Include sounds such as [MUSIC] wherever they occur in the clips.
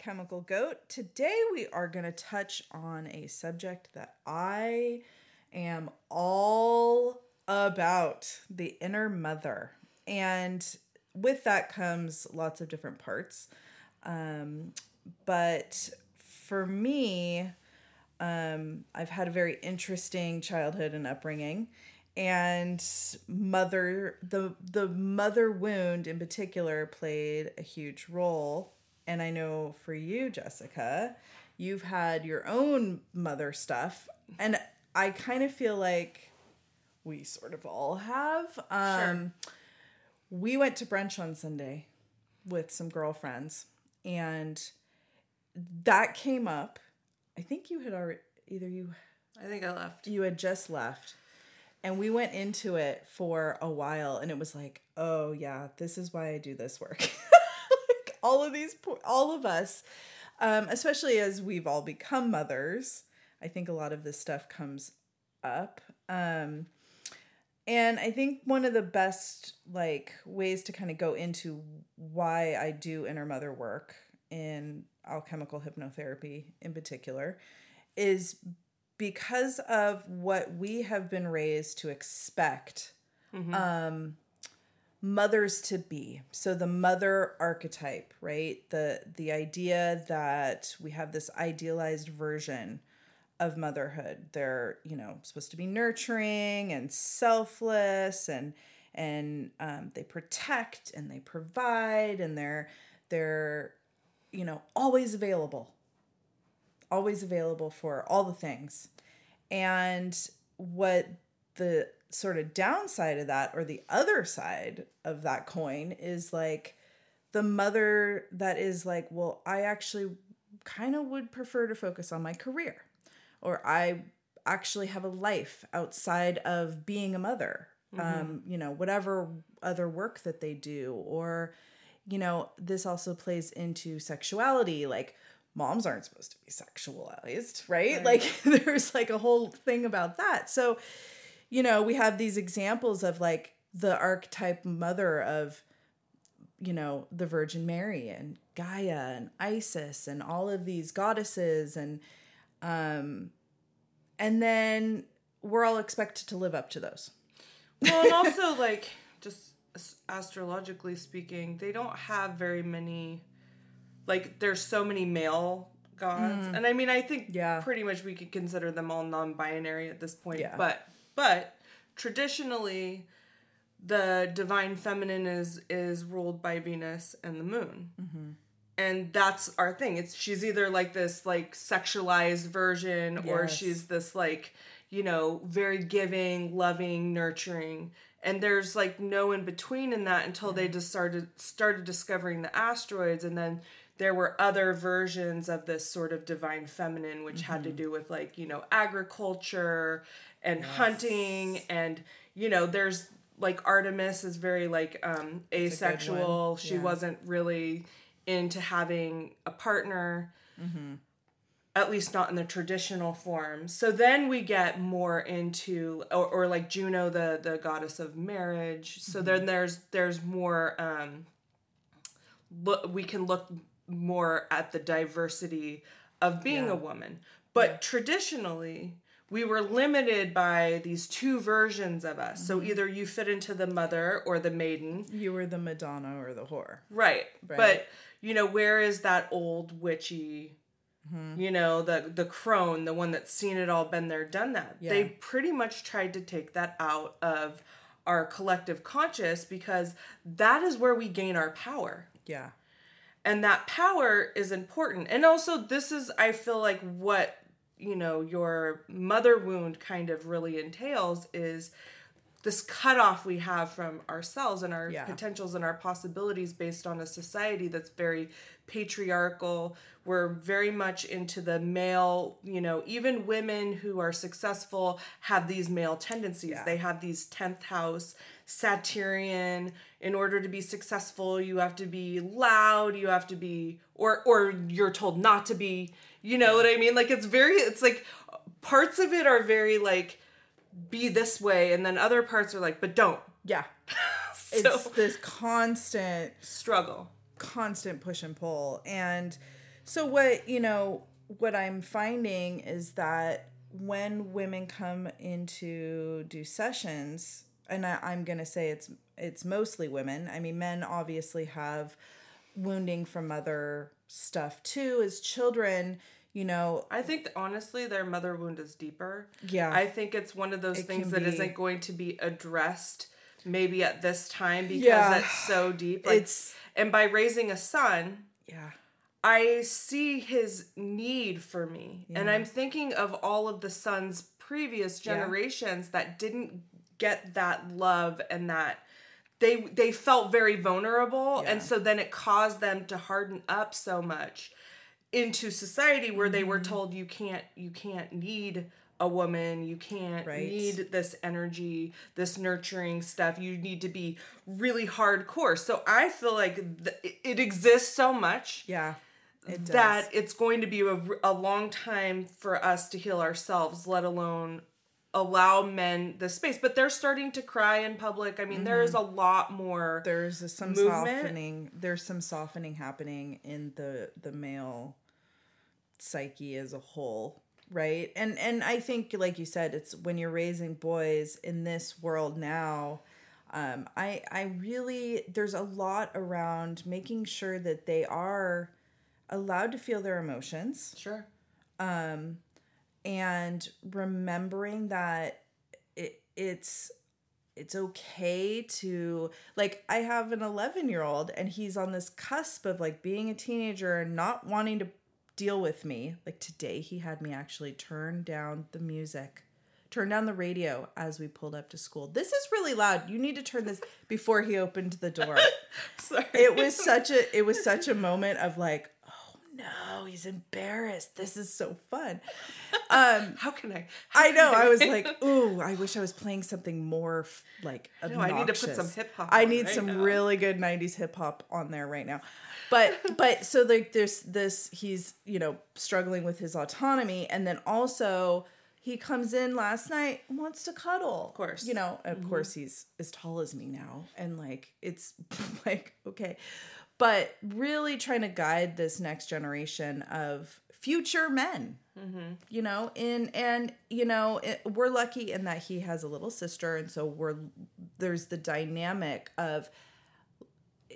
Alchemical Goat. Today we are going to touch on a subject that I am all about the inner mother. And with that comes lots of different parts. Um, but for me, um, I've had a very interesting childhood and upbringing. And mother, the the mother wound in particular played a huge role and I know for you, Jessica, you've had your own mother stuff. And I kind of feel like we sort of all have. Um, sure. We went to brunch on Sunday with some girlfriends, and that came up. I think you had already, either you. I think I left. You had just left. And we went into it for a while, and it was like, oh, yeah, this is why I do this work. [LAUGHS] all of these, all of us, um, especially as we've all become mothers. I think a lot of this stuff comes up. Um, and I think one of the best like ways to kind of go into why I do inner mother work in alchemical hypnotherapy in particular is because of what we have been raised to expect mm-hmm. um, mothers to be. So the mother archetype right? The the idea that we have this idealized version of motherhood. They're you know supposed to be nurturing and selfless and and um, they protect and they provide and they're they're you know always available. Always available for all the things. And what the sort of downside of that or the other side of that coin is like the mother that is like well i actually kind of would prefer to focus on my career or i actually have a life outside of being a mother mm-hmm. um you know whatever other work that they do or you know this also plays into sexuality like moms aren't supposed to be sexualized right, right. like [LAUGHS] there's like a whole thing about that so you know, we have these examples of like the archetype mother of, you know, the Virgin Mary and Gaia and Isis and all of these goddesses and um and then we're all expected to live up to those. Well, and also [LAUGHS] like just astrologically speaking, they don't have very many like there's so many male gods. Mm. And I mean, I think yeah. pretty much we could consider them all non-binary at this point. Yeah. But but traditionally, the divine feminine is is ruled by Venus and the moon. Mm-hmm. And that's our thing. It's she's either like this like sexualized version yes. or she's this like, you know, very giving, loving, nurturing. And there's like no in between in that until they just started started discovering the asteroids and then there were other versions of this sort of divine feminine which mm-hmm. had to mm-hmm. do with like, you know, agriculture and yes. hunting and you know there's like Artemis is very like um asexual. She wasn't really into having a partner. Mm-hmm. At least not in the traditional form. So then we get more into or, or like Juno the the goddess of marriage. So mm-hmm. then there's there's more um look we can look more at the diversity of being yeah. a woman. But yeah. traditionally, we were limited by these two versions of us. Mm-hmm. So either you fit into the mother or the maiden. You were the Madonna or the whore. Right. right. But you know, where is that old witchy mm-hmm. you know, the the crone, the one that's seen it all, been there, done that. Yeah. They pretty much tried to take that out of our collective conscious because that is where we gain our power. Yeah. And that power is important. And also this is I feel like what you know your mother wound kind of really entails is this cutoff we have from ourselves and our yeah. potentials and our possibilities based on a society that's very patriarchal. We're very much into the male, you know, even women who are successful have these male tendencies. Yeah. They have these 10th house, Saturnian. In order to be successful, you have to be loud, you have to be, or, or you're told not to be you know what I mean? Like it's very it's like parts of it are very like be this way and then other parts are like but don't. Yeah. [LAUGHS] so, it's this constant struggle. Constant push and pull and So what, you know, what I'm finding is that when women come into do sessions, and I, am gonna say it's it's mostly women. I mean, men obviously have wounding from other stuff too as children you know i think honestly their mother wound is deeper yeah i think it's one of those it things that not going to be addressed maybe at this time because yeah. it's so deep like, it's and by raising a son yeah i see his need for me yeah. and i'm thinking of all of the sons previous generations yeah. that didn't get that love and that they they felt very vulnerable yeah. and so then it caused them to harden up so much into society where mm-hmm. they were mm-hmm. told you can't you can't need a woman you can't right. need this energy this nurturing stuff you need to be really hardcore so i feel like th- it exists so much yeah it that it's going to be a, a long time for us to heal ourselves let alone allow men the space but they're starting to cry in public i mean mm-hmm. there's a lot more there's some movement. softening there's some softening happening in the the male psyche as a whole right and and i think like you said it's when you're raising boys in this world now um i i really there's a lot around making sure that they are allowed to feel their emotions sure um and remembering that it, it's it's okay to like i have an 11 year old and he's on this cusp of like being a teenager and not wanting to deal with me. Like today he had me actually turn down the music turn down the radio as we pulled up to school. This is really loud. You need to turn this before he opened the door. [LAUGHS] Sorry. it was such a it was such a moment of like no, he's embarrassed. This is so fun. [LAUGHS] Um, how can I? How [LAUGHS] I know. I, was like, [LAUGHS] ooh, I wish I was playing something more f- like obnoxious. No, I need to put some hip hop. I need right some now. really good '90s hip hop on there right now. But but so like there's this. He's you know struggling with his autonomy, and then also he comes in last night wants to cuddle of course you know of mm-hmm. course he's as tall as me now and like it's like okay but really trying to guide this next generation of future men. Mm-hmm. you know in and you know it, we're lucky in that he has a little sister and so we're there's the dynamic of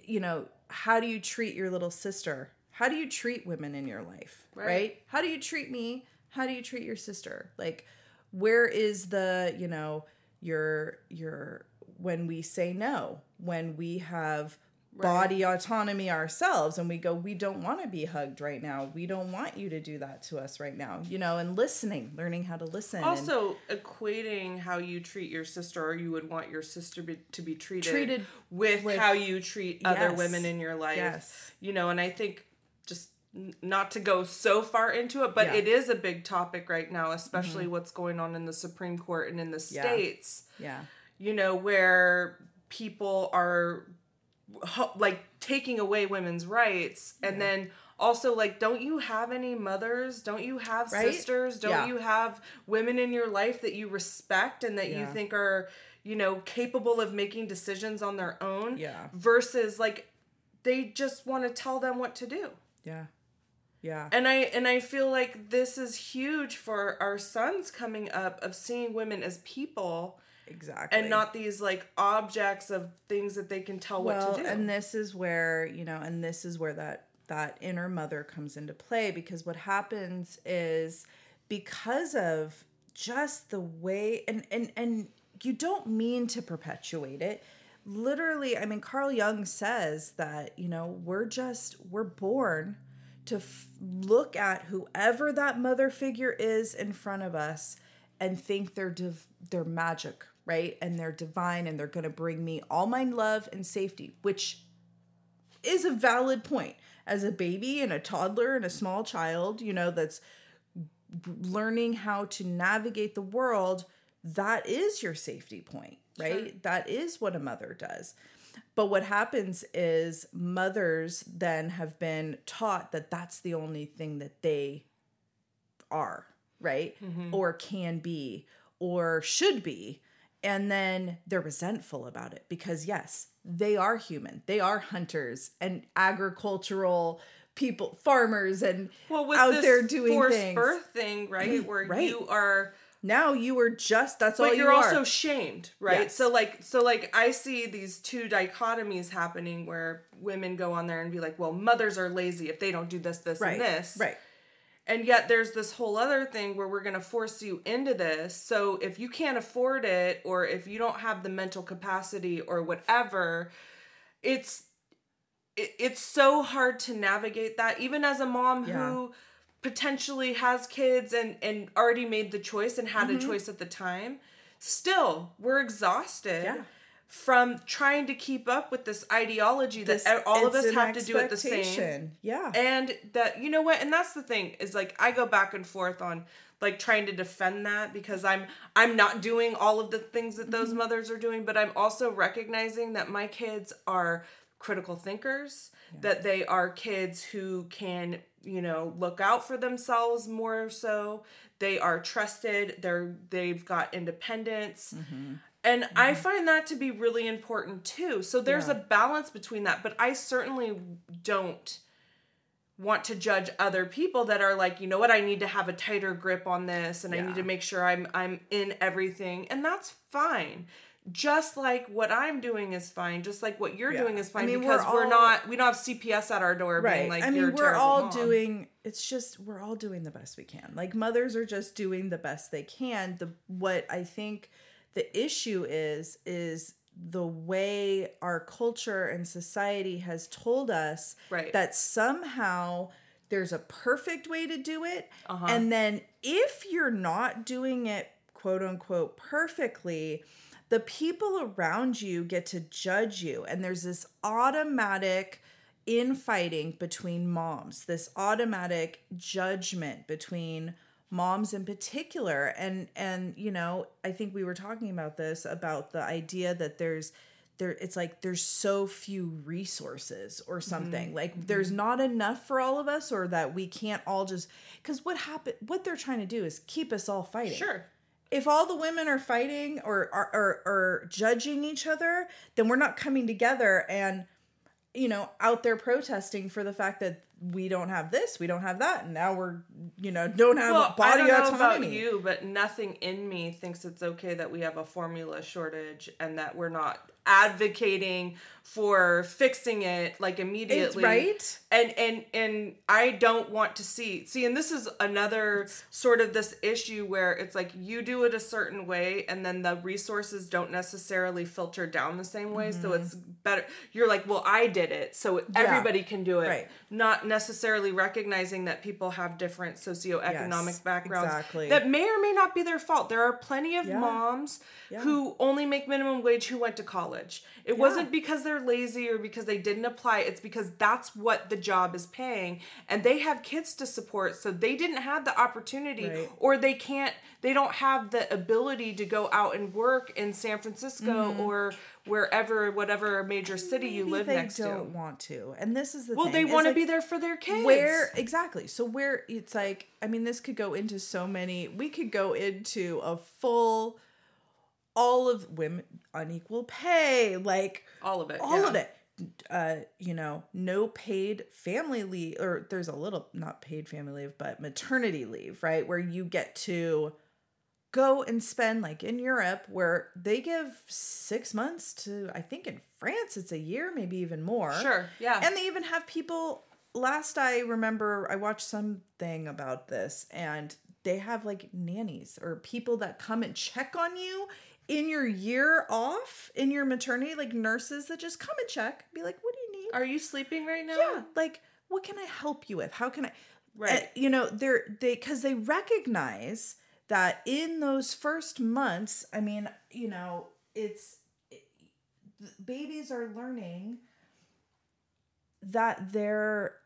you know how do you treat your little sister? How do you treat women in your life right, right? how do you treat me? How do you treat your sister? Like where is the you know your your when we say no when we have body autonomy ourselves and we go we don't want to be hugged right now we don't want you to do that to us right now you know and listening learning how to listen also and, equating how you treat your sister or you would want your sister be, to be treated, treated with, with how you treat yes, other women in your life yes. you know and i think just not to go so far into it but yeah. it is a big topic right now especially mm-hmm. what's going on in the supreme court and in the states yeah. yeah you know where people are like taking away women's rights and yeah. then also like don't you have any mothers don't you have right? sisters don't yeah. you have women in your life that you respect and that yeah. you think are you know capable of making decisions on their own yeah versus like they just want to tell them what to do yeah yeah and i and i feel like this is huge for our sons coming up of seeing women as people Exactly. And not these like objects of things that they can tell well, what to do. And this is where, you know, and this is where that that inner mother comes into play because what happens is because of just the way and and and you don't mean to perpetuate it literally i mean carl jung says that you know we're just we're born to f- look at whoever that mother figure is in front of us and think they're div- they're magic right? And they're divine and they're going to bring me all my love and safety, which is a valid point. As a baby and a toddler and a small child, you know, that's learning how to navigate the world, that is your safety point, right? Sure. That is what a mother does. But what happens is mothers then have been taught that that's the only thing that they are, right? Mm-hmm. Or can be or should be and then they're resentful about it because yes they are human they are hunters and agricultural people farmers and well, out there doing forced things. birth thing, right? Mm, where right. you are now you are just that's all you you're are. also shamed right yes. so like so like i see these two dichotomies happening where women go on there and be like well mothers are lazy if they don't do this this right. and this right and yet there's this whole other thing where we're going to force you into this so if you can't afford it or if you don't have the mental capacity or whatever it's it, it's so hard to navigate that even as a mom yeah. who potentially has kids and and already made the choice and had mm-hmm. a choice at the time still we're exhausted yeah. From trying to keep up with this ideology that this, all of us have to do it the same yeah and that you know what and that's the thing is like i go back and forth on like trying to defend that because i'm i'm not doing all of the things that those mm-hmm. mothers are doing but i'm also recognizing that my kids are critical thinkers yeah. that they are kids who can you know look out for themselves more so they are trusted they're they've got independence mm-hmm. And mm-hmm. i find that to be really important too so there's yeah. a balance between that but i certainly don't want to judge other people that are like you know what i need to have a tighter grip on this and yeah. i need to make sure i'm i'm in everything and that's fine just like what I'm doing is fine, just like what you're yeah. doing is fine I mean, because we're, all, we're, not we don't have CPS at our door right. being like I mean we're all mom. doing it's just we're all doing the best we can. Like mothers are just doing the best they can. The what I think the issue is is the way our culture and society has told us right. that somehow there's a perfect way to do it uh-huh. and then if you're not doing it quote unquote perfectly the people around you get to judge you and there's this automatic infighting between moms this automatic judgment between moms in particular and and you know i think we were talking about this about the idea that there's there it's like there's so few resources or something mm-hmm. like there's mm-hmm. not enough for all of us or that we can't all just because what happen what they're trying to do is keep us all fighting sure if all the women are fighting or are, or, are judging each other, then we're not coming together and you know out there protesting for the fact that we don't have this, we don't have that, and now we're you know don't have well, body I don't know autonomy. About you, but nothing in me thinks it's okay that we have a formula shortage and that we're not advocating for fixing it like immediately it's right and and and i don't want to see see and this is another sort of this issue where it's like you do it a certain way and then the resources don't necessarily filter down the same way mm-hmm. so it's better you're like well i did it so yeah. everybody can do it right. not necessarily recognizing that people have different socioeconomic yes, backgrounds exactly. that may or may not be their fault there are plenty of yeah. moms yeah. who only make minimum wage who went to college it wasn't because they're they're lazy or because they didn't apply. It's because that's what the job is paying. And they have kids to support, so they didn't have the opportunity right. or they can't they don't have the ability to go out and work in San Francisco mm-hmm. or wherever whatever major city Maybe you live next to. They don't want to. And this is the well, thing. they want to like, be there for their kids. Where exactly. So where it's like I mean this could go into so many we could go into a full all of women unequal pay, like all of it, all yeah. of it. Uh, you know, no paid family leave, or there's a little not paid family leave, but maternity leave, right? Where you get to go and spend like in Europe, where they give six months to, I think in France it's a year, maybe even more. Sure, yeah. And they even have people. Last I remember, I watched something about this, and they have like nannies or people that come and check on you in your year off in your maternity, like nurses that just come and check, be like, "What do you need? Are you sleeping right now?" Yeah, like, what can I help you with? How can I? Right. Uh, you know, they're they because they recognize that in those first months, I mean, you know, it's it, babies are learning that they're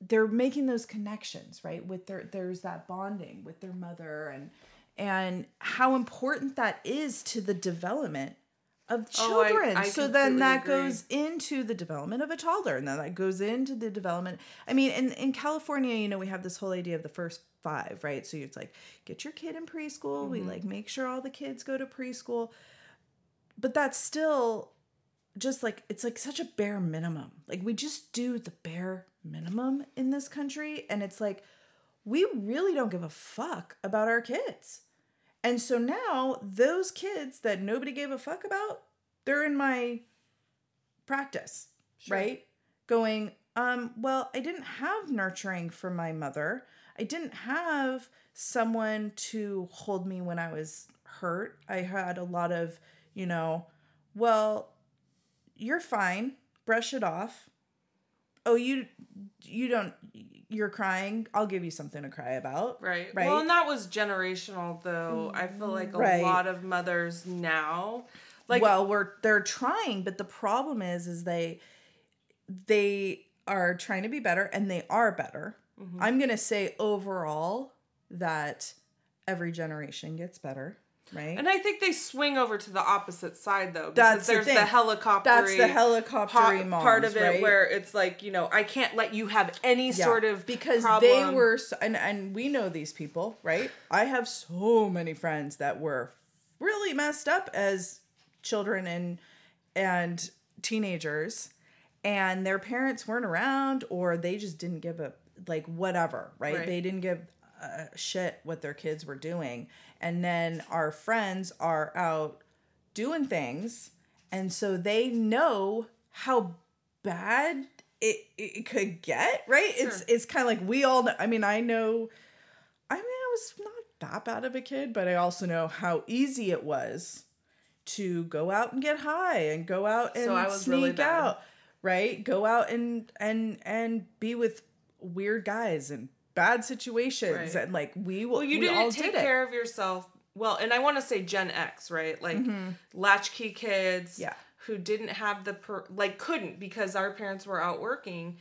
they're making those connections right with their there's that bonding with their mother and and how important that is to the development of children. Oh, I, I so then that agree. goes into the development of a toddler, and then that goes into the development. I mean, in, in California, you know, we have this whole idea of the first five, right? So it's like, get your kid in preschool. Mm-hmm. We like make sure all the kids go to preschool. But that's still just like, it's like such a bare minimum. Like, we just do the bare minimum in this country. And it's like, we really don't give a fuck about our kids. And so now those kids that nobody gave a fuck about, they're in my practice, sure. right? Going, um, well, I didn't have nurturing from my mother. I didn't have someone to hold me when I was hurt. I had a lot of, you know, well, you're fine. Brush it off. Oh, you you don't you're crying. I'll give you something to cry about. Right. Right. Well, and that was generational though. I feel like a right. lot of mothers now like well, we're they're trying, but the problem is is they they are trying to be better and they are better. Mm-hmm. I'm going to say overall that every generation gets better right? And I think they swing over to the opposite side though, because That's there's the, the helicopter. That's the helicopter moms, part of it right? where it's like you know I can't let you have any yeah. sort of because problem. they were and and we know these people, right? I have so many friends that were really messed up as children and and teenagers and their parents weren't around or they just didn't give a like whatever right, right. they didn't give a shit what their kids were doing and then our friends are out doing things and so they know how bad it, it could get right sure. it's it's kind of like we all know i mean i know i mean i was not that bad of a kid but i also know how easy it was to go out and get high and go out and so sneak really out, right? Go out and and and be with weird guys and bad situations right. and like we will. Well, you we didn't take did care of yourself well, and I want to say Gen X, right? Like mm-hmm. latchkey kids, yeah, who didn't have the per like couldn't because our parents were out working,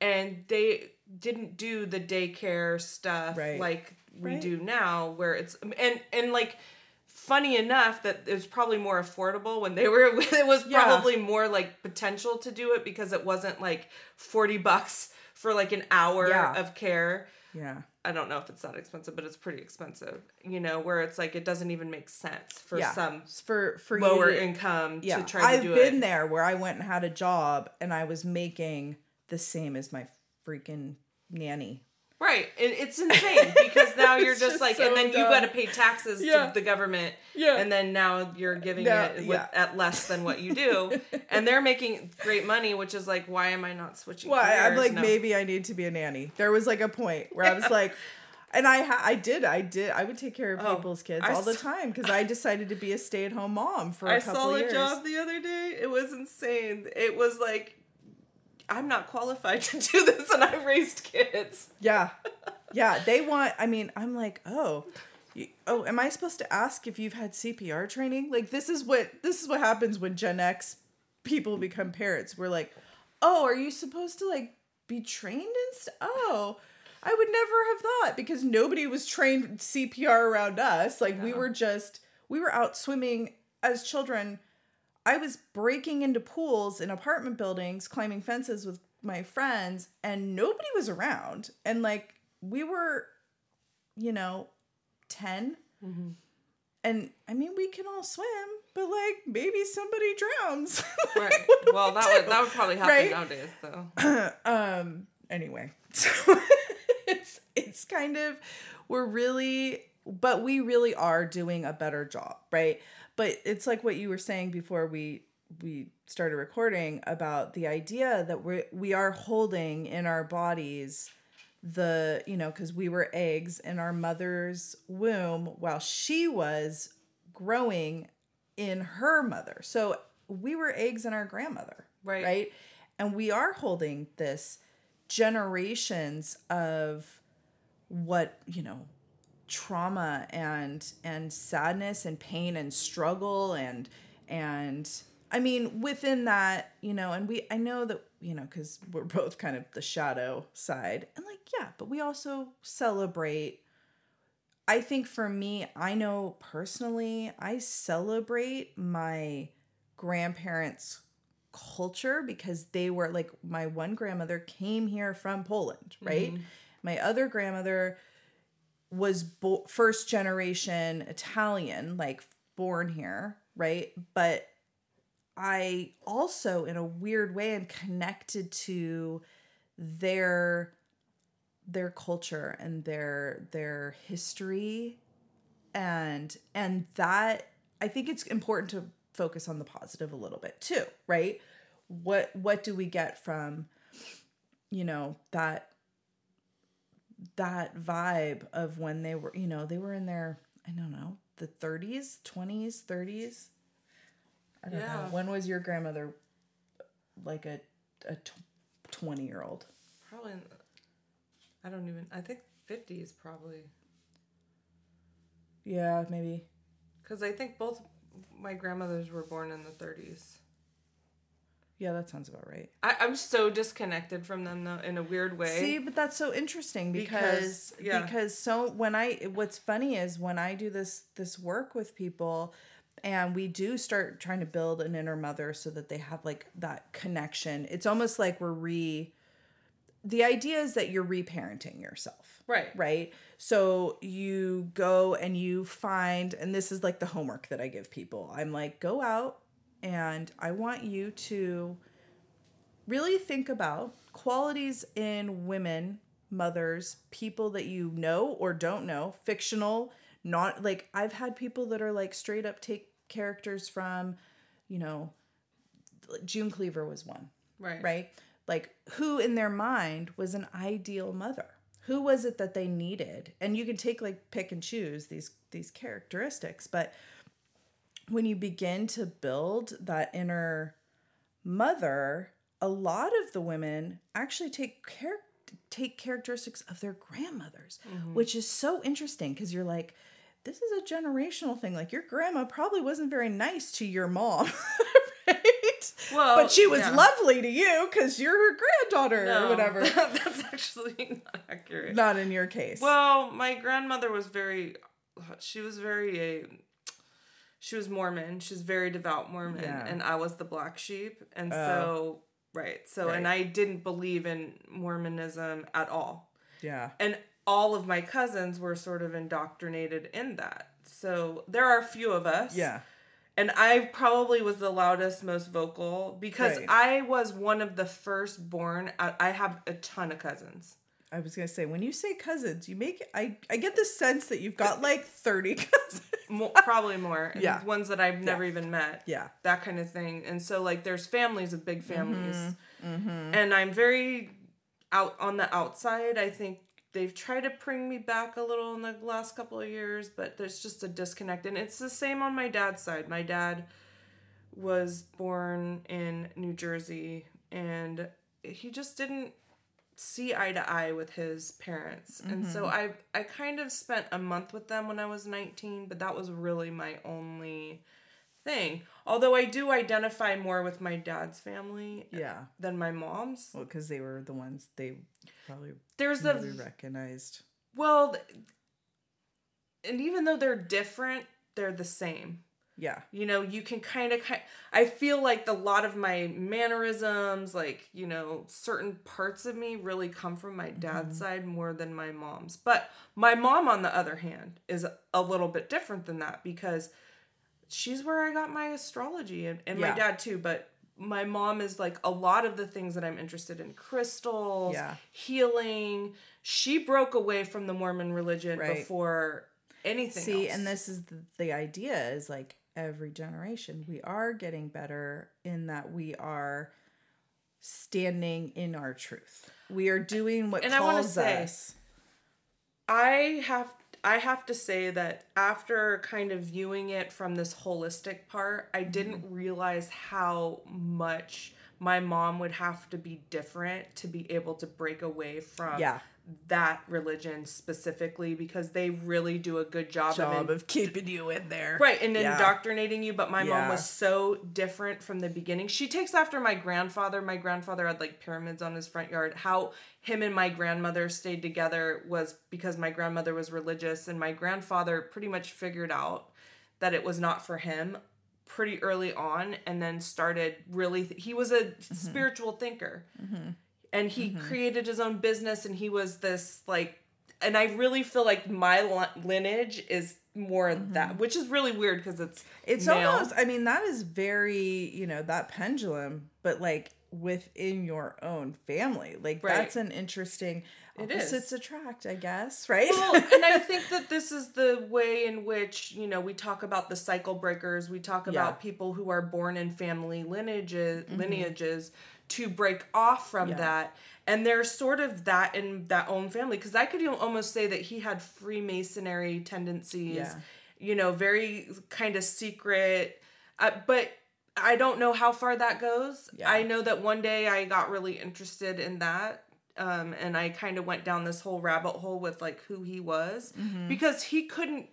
and they didn't do the daycare stuff right. like we right. do now, where it's and and like funny enough that it was probably more affordable when they were [LAUGHS] it was probably yeah. more like potential to do it because it wasn't like 40 bucks for like an hour yeah. of care yeah i don't know if it's that expensive but it's pretty expensive you know where it's like it doesn't even make sense for yeah. some for for lower to, income yeah. to try to I've do it i've been there where i went and had a job and i was making the same as my freaking nanny Right. And it's insane because now [LAUGHS] you're just, just, like, so and then dumb. you got to pay taxes yeah. to the government. Yeah. And then now you're giving now, it with, yeah. at less than what you do. [LAUGHS] and they're making great money, which is like, why am I not switching? Well, careers? I'm like, no. maybe I need to be a nanny. There was like a point where I was like, and I ha- I did I did I would take care of oh, people's kids I all the time because I decided to be a stay at home mom for a I couple years. I saw a job the other day. It was insane. It was like I'm not qualified [LAUGHS] to do this and I raised kids. Yeah. [LAUGHS] Yeah. They want, I mean, I'm like, oh, oh, am I supposed to ask if you've had CPR training? Like, this is what, this is what happens when Gen X people become parents. We're like, oh, are you supposed to like be trained in st- Oh, I would never have thought because nobody was trained CPR around us. Like, we were just, we were out swimming as children I was breaking into pools in apartment buildings, climbing fences with my friends, and nobody was around. And like we were, you know, 10. Mm-hmm. And I mean, we can all swim, but like maybe somebody drowns. [LAUGHS] like, right. Well, that would that would probably happen right? nowadays, though. [CLEARS THROAT] um. Anyway, [LAUGHS] so it's it's kind of we're really, but we really are doing a better job, right? But it's like what you were saying before we we started recording about the idea that we we are holding in our bodies the you know because we were eggs in our mother's womb while she was growing in her mother. So we were eggs in our grandmother right. right? And we are holding this generations of what you know trauma and and sadness and pain and struggle and and I mean within that, you know, and we I know that, you know, cuz we're both kind of the shadow side. And like, yeah, but we also celebrate I think for me, I know personally, I celebrate my grandparents' culture because they were like my one grandmother came here from Poland, right? Mm-hmm. My other grandmother was bo- first generation Italian, like born here, right? But I also, in a weird way, am connected to their their culture and their their history and and that I think it's important to focus on the positive a little bit too, right? What what do we get from you know that that vibe of when they were, you know, they were in their I don't know, the 30s, 20s, 30s. I don't yeah. know. When was your grandmother like a a 20 year old? Probably I don't even I think 50s probably. Yeah, maybe. Cuz I think both my grandmothers were born in the 30s. Yeah, that sounds about right. I, I'm so disconnected from them though in a weird way. See, but that's so interesting because because, yeah. because so when I what's funny is when I do this this work with people and we do start trying to build an inner mother so that they have like that connection. It's almost like we're re the idea is that you're reparenting yourself. Right. Right. So you go and you find, and this is like the homework that I give people. I'm like, go out and I want you to really think about qualities in women, mothers, people that you know or don't know, fictional, not like I've had people that are like straight up take characters from, you know, June Cleaver was one. Right. Right? Like who in their mind was an ideal mother? Who was it that they needed? And you can take like pick and choose these these characteristics, but when you begin to build that inner mother, a lot of the women actually take care take characteristics of their grandmothers, mm-hmm. which is so interesting because you're like, this is a generational thing. Like your grandma probably wasn't very nice to your mom. [LAUGHS] right? Well, but she was yeah. lovely to you because you're her granddaughter no, or whatever. [LAUGHS] That's actually not accurate. Not in your case. Well, my grandmother was very, she was very a she was Mormon. She's very devout Mormon, yeah. and I was the black sheep, and uh, so right, so right. and I didn't believe in Mormonism at all. Yeah, and all of my cousins were sort of indoctrinated in that. So there are a few of us. Yeah. And I probably was the loudest, most vocal because right. I was one of the first born. I have a ton of cousins. I was gonna say when you say cousins, you make I I get the sense that you've got like thirty [LAUGHS] cousins, More, probably more. yeah, ones that I've never yeah. even met. Yeah, that kind of thing. And so like, there's families of big families, mm-hmm. Mm-hmm. and I'm very out on the outside. I think they've tried to bring me back a little in the last couple of years, but there's just a disconnect, and it's the same on my dad's side. My dad was born in New Jersey, and he just didn't see eye to eye with his parents. Mm-hmm. And so mm-hmm. I I kind of spent a month with them when I was 19, but that was really my only thing. Although I do identify more with my dad's family yeah. than my mom's. Well, cuz they were the ones they probably There's really a recognized. Well, and even though they're different, they're the same. Yeah. You know, you can kind of kind I feel like a lot of my mannerisms, like, you know, certain parts of me really come from my dad's mm-hmm. side more than my mom's. But my mom on the other hand is a little bit different than that because she's where I got my astrology and, and yeah. my dad too, but my mom is like a lot of the things that I'm interested in crystals, yeah. healing. She broke away from the Mormon religion right. before anything See, else. and this is the, the idea is like every generation. We are getting better in that we are standing in our truth. We are doing what and calls I want to say, us. I have I have to say that after kind of viewing it from this holistic part, I didn't mm-hmm. realize how much my mom would have to be different to be able to break away from yeah that religion specifically because they really do a good job, job of, in, of keeping you in there. Right, and yeah. indoctrinating you. But my yeah. mom was so different from the beginning. She takes after my grandfather. My grandfather had like pyramids on his front yard. How him and my grandmother stayed together was because my grandmother was religious, and my grandfather pretty much figured out that it was not for him pretty early on and then started really th- he was a mm-hmm. spiritual thinker mm-hmm and he mm-hmm. created his own business and he was this like and I really feel like my lineage is more mm-hmm. that, which is really weird because it's it's male. almost. I mean, that is very you know that pendulum, but like within your own family. Like right. that's an interesting it opposites is. attract, I guess, [LAUGHS] right? Well, and I think that this is the way in which, you know, we talk about the cycle breakers, we talk about yeah. people who are born in family lineages mm-hmm. lineages to break off from yeah. that. And there's sort of that in that own family because I could almost say that he had Freemasonry tendencies, yeah. you know, very kind of secret. Uh, but I don't know how far that goes. Yeah. I know that one day I got really interested in that. Um, and I kind of went down this whole rabbit hole with like who he was mm-hmm. because he couldn't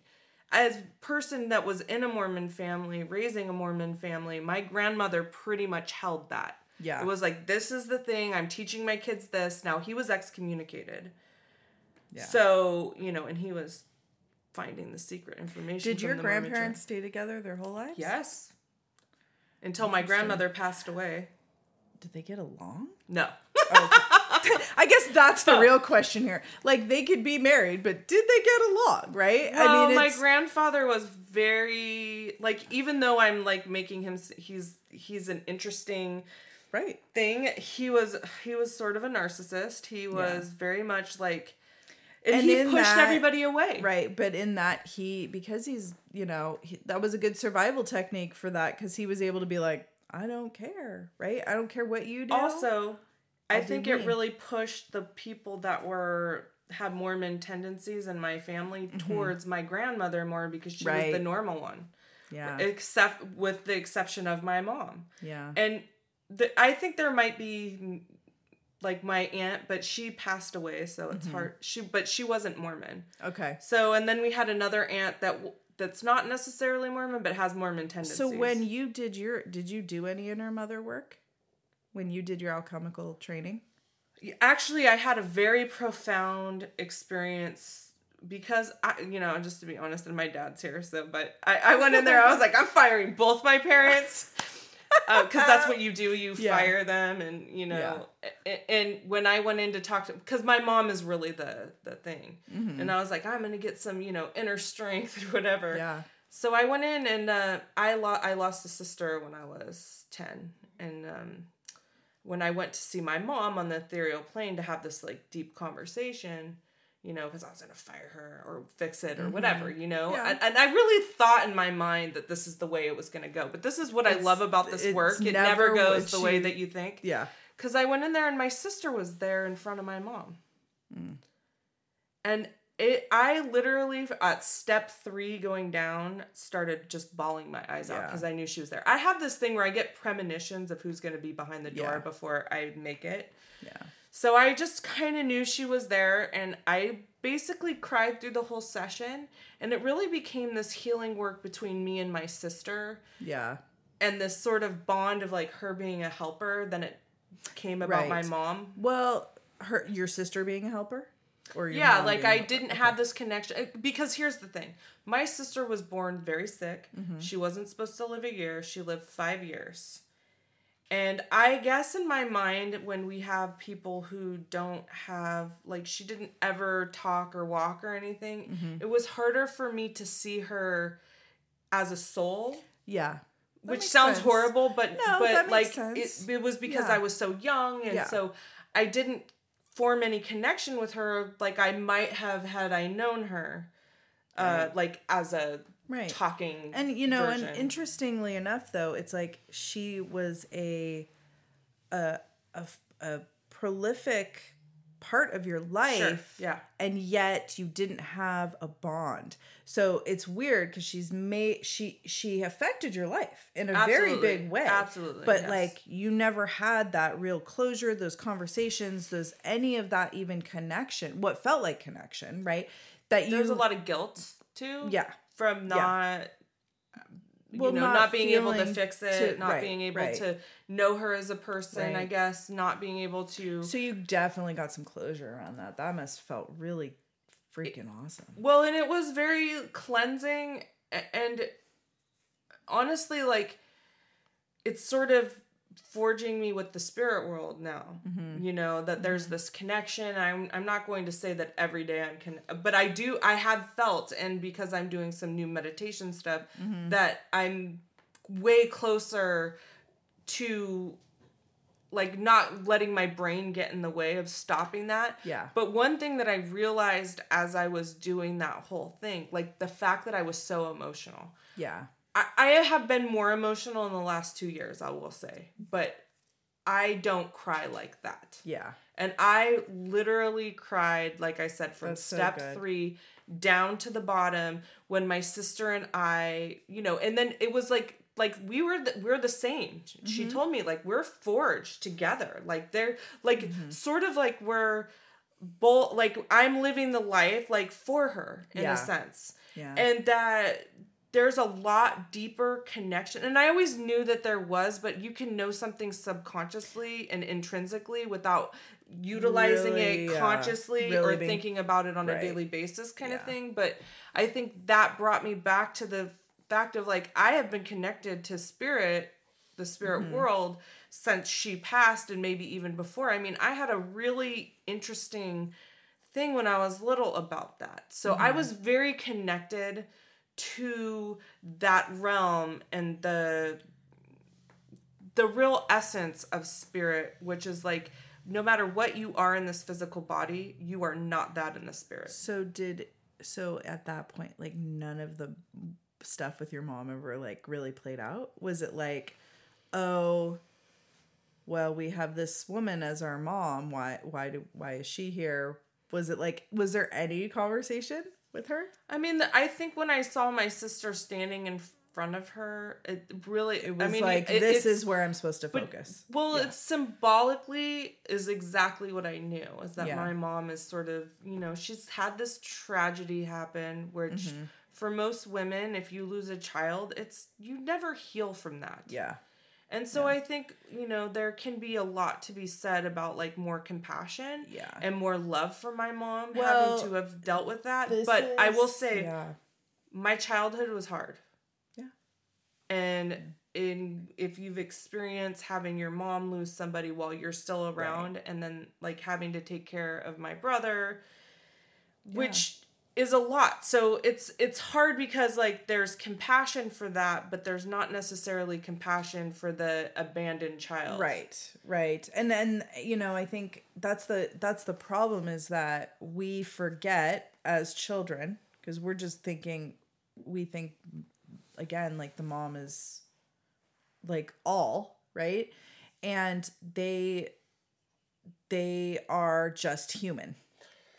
as person that was in a Mormon family, raising a Mormon family, my grandmother pretty much held that. Yeah. It was like this is the thing, I'm teaching my kids this. Now he was excommunicated. Yeah. So, you know, and he was finding the secret information. Did your grandparents stay together their whole lives? Yes until my grandmother passed away. Did they get along? No. Oh, [LAUGHS] I guess that's the real question here. Like they could be married, but did they get along? Right? Well, I mean, my grandfather was very like even though I'm like making him he's he's an interesting right thing. He was he was sort of a narcissist. He was yeah. very much like and, and he pushed that, everybody away. Right, but in that he because he's, you know, he, that was a good survival technique for that cuz he was able to be like I don't care, right? I don't care what you do. Also, I, I think it really pushed the people that were had Mormon tendencies in my family mm-hmm. towards my grandmother more because she right. was the normal one. Yeah. Except with the exception of my mom. Yeah. And the, I think there might be like my aunt, but she passed away, so it's mm-hmm. hard. She but she wasn't Mormon. Okay. So and then we had another aunt that that's not necessarily Mormon but has Mormon tendencies. So when you did your did you do any inner mother work? When you did your alchemical training? Actually, I had a very profound experience because I, you know, just to be honest, and my dad's here, so but I, I went in there. I was like, I'm firing both my parents because uh, that's what you do. You [LAUGHS] yeah. fire them, and you know. Yeah. And when I went in to talk to, because my mom is really the the thing, mm-hmm. and I was like, I'm gonna get some, you know, inner strength [LAUGHS] or whatever. Yeah. So I went in, and uh, I lost I lost a sister when I was ten, and um, when I went to see my mom on the ethereal plane to have this like deep conversation, you know, because I was gonna fire her or fix it or mm-hmm. whatever, you know. Yeah. And, and, I really thought in my mind that this is the way it was gonna go. But this is what it's, I love about this work. It never, never goes the way that you think. Yeah. Because I went in there and my sister was there in front of my mom. Mm. And it I literally at step three going down started just bawling my eyes yeah. out because I knew she was there. I have this thing where I get premonitions of who's gonna be behind the door yeah. before I make it. Yeah. So I just kind of knew she was there and I basically cried through the whole session and it really became this healing work between me and my sister. Yeah. And this sort of bond of like her being a helper, then it came about right. my mom. Well, her your sister being a helper? Or yeah, like I didn't okay. have this connection uh, because here's the thing. My sister was born very sick. Mm-hmm. She wasn't supposed to live a year. She lived 5 years. And I guess in my mind, when we have people who don't have, like, she didn't ever talk or walk or anything, mm-hmm. it was harder for me to see her as a soul. Yeah. Which sounds sense. horrible, but no, but like it, it was because yeah. I was so young and yeah. so I didn't form any connection with her like I might have had I known her. Uh, like as a right. talking and you know version. and interestingly enough though it's like she was a a a, a prolific part of your life sure. yeah and yet you didn't have a bond so it's weird because she's made she she affected your life in a absolutely. very big way absolutely but yes. like you never had that real closure those conversations those any of that even connection what felt like connection right that you there's a lot of guilt too yeah from not yeah. you know not, not being able to fix it to, not right, being able right. to know her as a person right. i guess not being able to so you definitely got some closure around that that must felt really freaking awesome well and it was very cleansing and honestly like it's sort of forging me with the spirit world now mm-hmm. you know that there's mm-hmm. this connection i'm i'm not going to say that every day i'm can but i do i have felt and because i'm doing some new meditation stuff mm-hmm. that i'm way closer to like not letting my brain get in the way of stopping that. Yeah. But one thing that I realized as I was doing that whole thing, like the fact that I was so emotional. Yeah. I, I have been more emotional in the last two years, I will say. But I don't cry like that. Yeah. And I literally cried, like I said, from That's step so three down to the bottom when my sister and I, you know, and then it was like like we were the, we're the same. Mm-hmm. She told me like we're forged together. Like they're like mm-hmm. sort of like we're both like I'm living the life like for her in yeah. a sense. Yeah. And that there's a lot deeper connection. And I always knew that there was, but you can know something subconsciously and intrinsically without utilizing really, it consciously really or being, thinking about it on right. a daily basis kind yeah. of thing. But I think that brought me back to the fact of like I have been connected to spirit, the spirit mm-hmm. world since she passed and maybe even before. I mean, I had a really interesting thing when I was little about that. So mm-hmm. I was very connected to that realm and the the real essence of spirit, which is like no matter what you are in this physical body, you are not that in the spirit. So did so at that point like none of the stuff with your mom ever like really played out? Was it like, oh, well, we have this woman as our mom. Why why do why is she here? Was it like was there any conversation with her? I mean, I think when I saw my sister standing in front of her, it really it was I mean, like it, this is where I'm supposed to focus. But, well, yeah. it symbolically is exactly what I knew is that yeah. my mom is sort of, you know, she's had this tragedy happen which mm-hmm for most women, if you lose a child, it's you never heal from that. Yeah. And so yeah. I think, you know, there can be a lot to be said about like more compassion yeah. and more love for my mom well, having to have dealt with that. But is, I will say yeah. my childhood was hard. Yeah. And in if you've experienced having your mom lose somebody while you're still around right. and then like having to take care of my brother, which is a lot. So it's it's hard because like there's compassion for that, but there's not necessarily compassion for the abandoned child. Right. Right. And then you know, I think that's the that's the problem is that we forget as children because we're just thinking we think again like the mom is like all, right? And they they are just human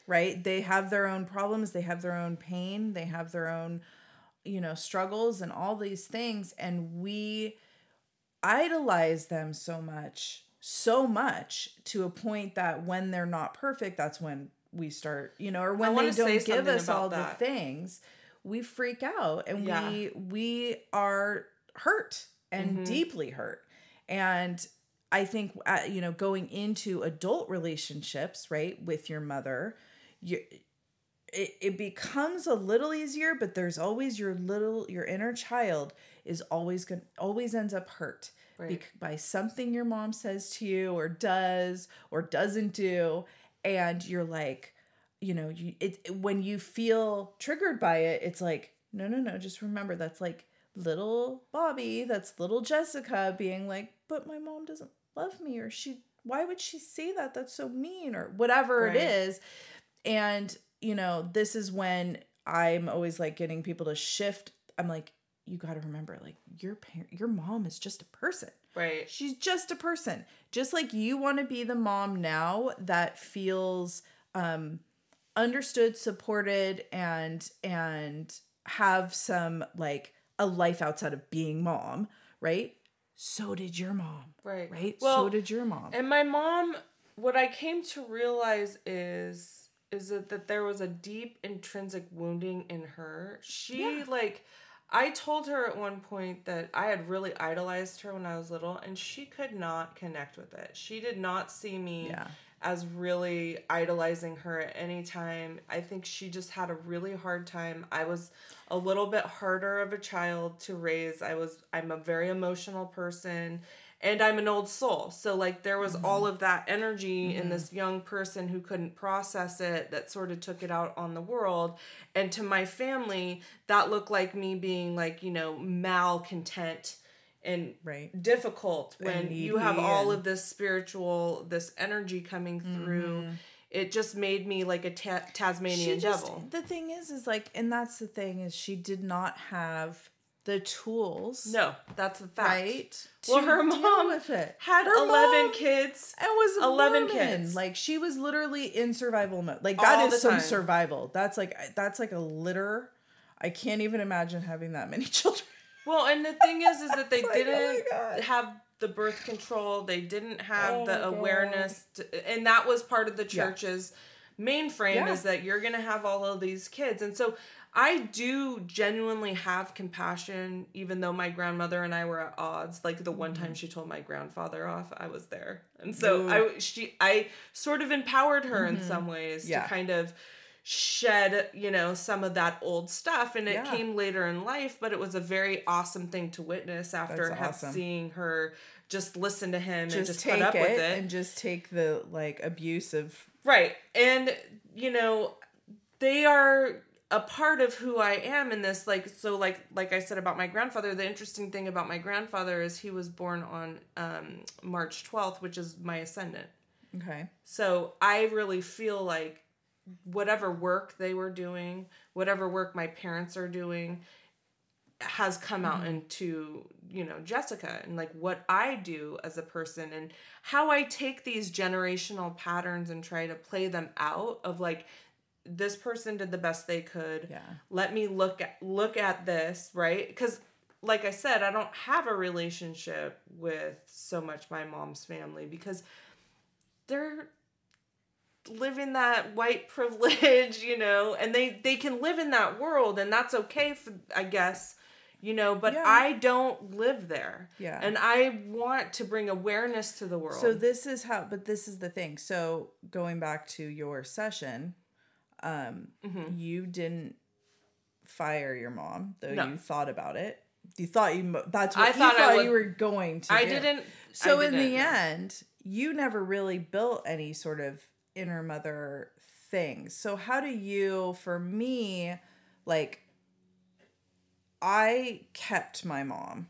right? They have their own problems, they have their own pain, they have their own, you know, struggles and all these things. And we idolize them so much, so much to a point that when they're not perfect, that's when we start, you know, or when they don't give us all that. the things, we freak out and yeah. we we are hurt and mm-hmm. deeply hurt. And I think uh, you know going into adult relationships, right, with your mother, you it, it becomes a little easier but there's always your little your inner child is always going always ends up hurt right. By something your mom says to you or does or doesn't do and you're like you know you it when you feel triggered by it it's like no no no just remember that's like little bobby that's little jessica being like but my mom doesn't love me or she why would she say that that's so mean or whatever right. it is and, you know, this is when I'm always like getting people to shift. I'm like, you got to remember, like, your parent, your mom is just a person. Right. She's just a person. Just like you want to be the mom now that feels um understood, supported and and have some like a life outside of being mom, right? So did your mom. Right. Right? Well, so did your mom. And my mom what I came to realize is is it that there was a deep intrinsic wounding in her. She yeah. like I told her at one point that I had really idolized her when I was little and she could not connect with it. She did not see me yeah. as really idolizing her at any time. I think she just had a really hard time. I was a little bit harder of a child to raise. I was I'm a very emotional person and I'm an old soul. So like there was mm-hmm. all of that energy mm-hmm. in this young person who couldn't process it that sort of took it out on the world. And to my family, that looked like me being like, you know, malcontent and right. difficult when you have all of this spiritual this energy coming through mm-hmm. it just made me like a ta- tasmanian just, devil the thing is is like and that's the thing is she did not have the tools no that's a fact right well her mom with it. had her 11 kids and was 11 Mormon. kids like she was literally in survival mode like that all is some survival that's like that's like a litter i can't even imagine having that many [LAUGHS] children well, and the thing is, is that [LAUGHS] they like, oh didn't oh have the birth control. They didn't have oh the awareness, to, and that was part of the church's yeah. main frame yeah. is that you're gonna have all of these kids, and so I do genuinely have compassion, even though my grandmother and I were at odds. Like the one mm-hmm. time she told my grandfather off, I was there, and so Ooh. I she I sort of empowered her mm-hmm. in some ways yeah. to kind of shed, you know, some of that old stuff. And it yeah. came later in life, but it was a very awesome thing to witness after awesome. seeing her just listen to him just and just put up with it and just take the like abuse of right. And you know, they are a part of who I am in this like so like like I said about my grandfather the interesting thing about my grandfather is he was born on um March 12th which is my ascendant. Okay. So I really feel like whatever work they were doing, whatever work my parents are doing, has come out mm-hmm. into you know Jessica and like what I do as a person and how I take these generational patterns and try to play them out of like this person did the best they could. Yeah. Let me look at look at this, right? Cuz like I said, I don't have a relationship with so much my mom's family because they're live in that white [LAUGHS] privilege, you know, and they they can live in that world and that's okay for I guess, you know, but yeah. I don't live there. Yeah. And I want to bring awareness to the world. So this is how but this is the thing. So going back to your session, um mm-hmm. you didn't fire your mom, though no. you thought about it. You thought you that's what I thought, thought would, you were going to I do. didn't So I in the end, you never really built any sort of inner mother thing. So how do you for me like I kept my mom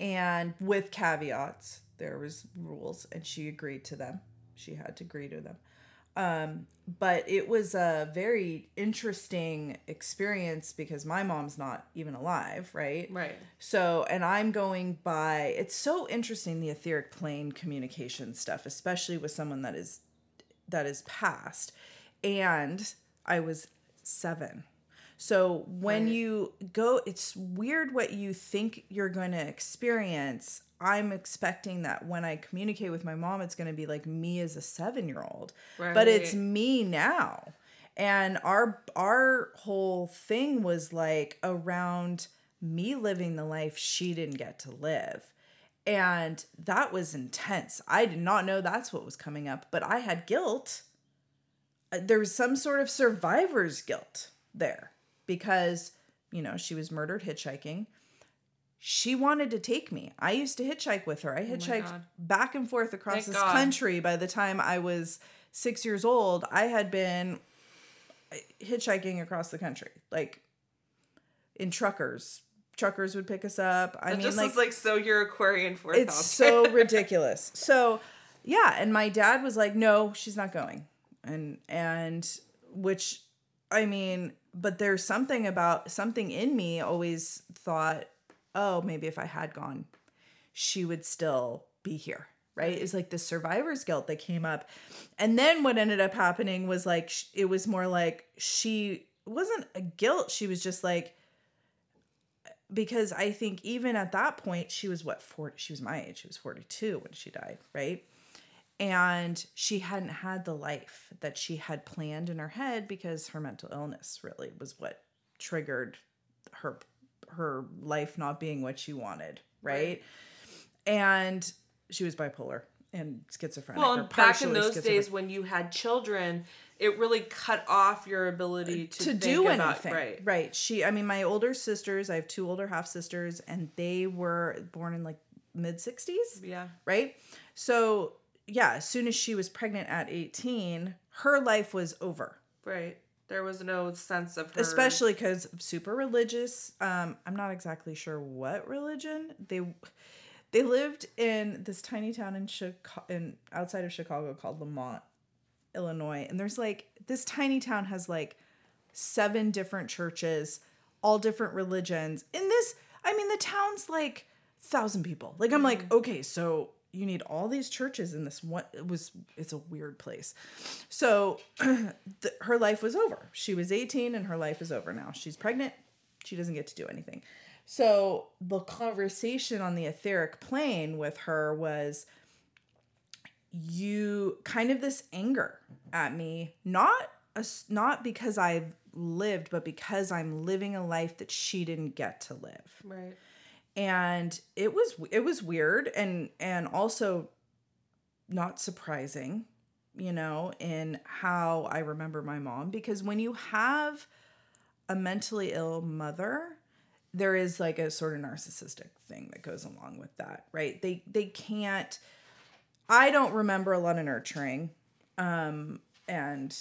and with caveats there was rules and she agreed to them. She had to agree to them. Um, but it was a very interesting experience because my mom's not even alive, right? Right. So, and I'm going by, it's so interesting the etheric plane communication stuff, especially with someone that is that is past. And I was seven. So when right. you go, it's weird what you think you're going to experience. I'm expecting that when I communicate with my mom, it's going to be like me as a seven year old, right. but it's me now. And our our whole thing was like around me living the life she didn't get to live. And that was intense. I did not know that's what was coming up, but I had guilt. Uh, there was some sort of survivor's guilt there because, you know, she was murdered hitchhiking. She wanted to take me. I used to hitchhike with her. I oh hitchhiked oh back and forth across Thank this God. country by the time I was six years old. I had been uh, hitchhiking across the country, like in truckers, truckers would pick us up. I that mean, just like, like so your Aquarian fourth. It's so [LAUGHS] ridiculous. So yeah, and my dad was like, "No, she's not going," and and which, I mean, but there's something about something in me always thought, oh, maybe if I had gone, she would still be here. Right? It's like the survivor's guilt that came up. And then what ended up happening was like, it was more like she wasn't a guilt. She was just like, because I think even at that point, she was what, 40, she was my age. She was 42 when she died, right? And she hadn't had the life that she had planned in her head because her mental illness really was what triggered her her life not being what she wanted, right? right. And she was bipolar and schizophrenic. Well, back in those days when you had children, it really cut off your ability to, to do anything. right. Right. She I mean my older sisters, I have two older half sisters and they were born in like mid 60s. Yeah. Right? So, yeah, as soon as she was pregnant at 18, her life was over. Right. There was no sense of her. Especially because super religious. Um, I'm not exactly sure what religion they they lived in this tiny town in Chicago, in outside of Chicago called Lemont, Illinois, and there's like this tiny town has like seven different churches, all different religions. In this, I mean, the town's like thousand people. Like I'm like, mm-hmm. okay, so you need all these churches in this one it was it's a weird place. So [CLEARS THROAT] the, her life was over. She was 18 and her life is over now. She's pregnant. She doesn't get to do anything. So the conversation on the etheric plane with her was you kind of this anger at me not a, not because i've lived but because i'm living a life that she didn't get to live. Right and it was it was weird and and also not surprising you know in how i remember my mom because when you have a mentally ill mother there is like a sort of narcissistic thing that goes along with that right? They they can't i don't remember a lot of nurturing um and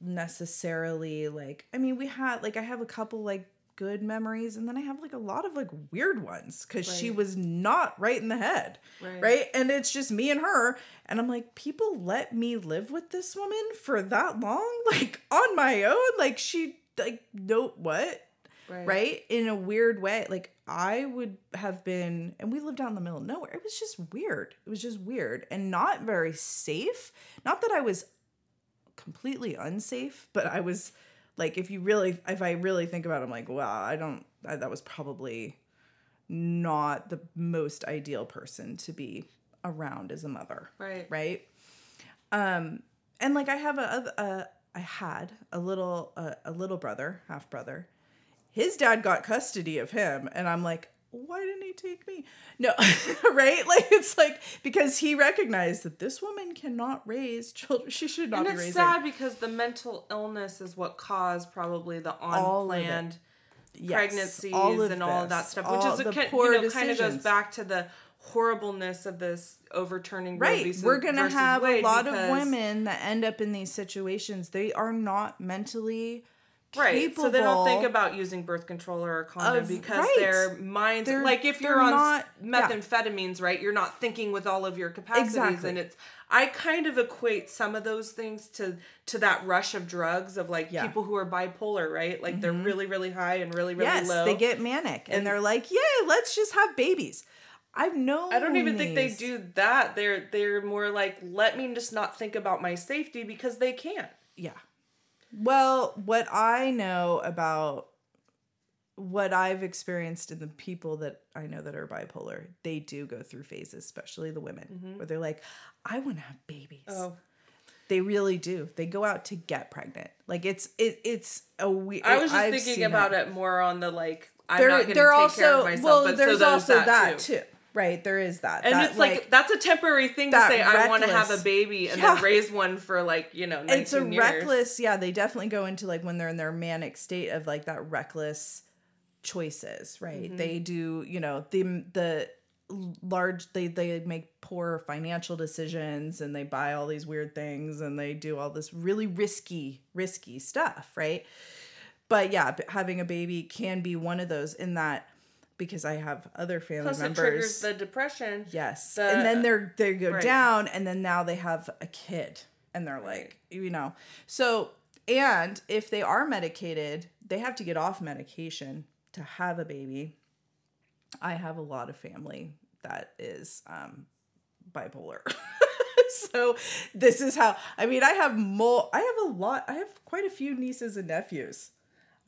necessarily like i mean we had like i have a couple like good memories and then I have like a lot of like weird ones cuz right. she was not right in the head. Right. right. And it's just me and her and I'm like people let me live with this woman for that long [LAUGHS] like on my own like she like no what? Right. right. In a weird way. Like I would have been and we lived out in the middle of nowhere. It was just weird. It was just weird and not very safe. Not that I was completely unsafe, but I was like if you really if i really think about it i'm like wow i don't I, that was probably not the most ideal person to be around as a mother. Right. Right? Um and like i have a, a, a i had a little a, a little brother half brother. His dad got custody of him and i'm like why didn't he take me? No, [LAUGHS] right? Like it's like because he recognized that this woman cannot raise children. She should not and be raising. It's sad because the mental illness is what caused probably the unplanned yes, pregnancies all and all of that stuff, all which is a, you know, kind of goes back to the horribleness of this overturning right we're gonna have Wade a lot of women that end up in these situations they are not mentally Right. So they don't think about using birth control or a condom of, because right. their minds they're, like if you're on not, methamphetamines, yeah. right, you're not thinking with all of your capacities exactly. and it's I kind of equate some of those things to to that rush of drugs of like yeah. people who are bipolar, right? Like mm-hmm. they're really really high and really really yes, low. they get manic and, and they're like, "Yeah, let's just have babies." I've known. I don't even these. think they do that. They're they're more like, "Let me just not think about my safety because they can't." Yeah. Well, what I know about what I've experienced in the people that I know that are bipolar, they do go through phases, especially the women, mm-hmm. where they're like, I want to have babies. Oh. They really do. They go out to get pregnant. Like it's it, it's a weird. I was just I've thinking about it. it. more on the like I'm they're, not going to take also, care of myself. Well, but there's so also that, that too. too. Right, there is that. And that, it's like, like, that's a temporary thing to say reckless, I want to have a baby and yeah. then raise one for like, you know, [LAUGHS] It's a years. reckless, yeah, they definitely go into like when they're in their manic state of like that reckless choices, right? Mm-hmm. They do, you know, the the large they they make poor financial decisions and they buy all these weird things and they do all this really risky risky stuff, right? But yeah, having a baby can be one of those in that because I have other family Plus members. It triggers the depression. Yes, the, and then they're they go right. down, and then now they have a kid, and they're like, you know, so and if they are medicated, they have to get off medication to have a baby. I have a lot of family that is um, bipolar. [LAUGHS] so this is how I mean I have more I have a lot I have quite a few nieces and nephews.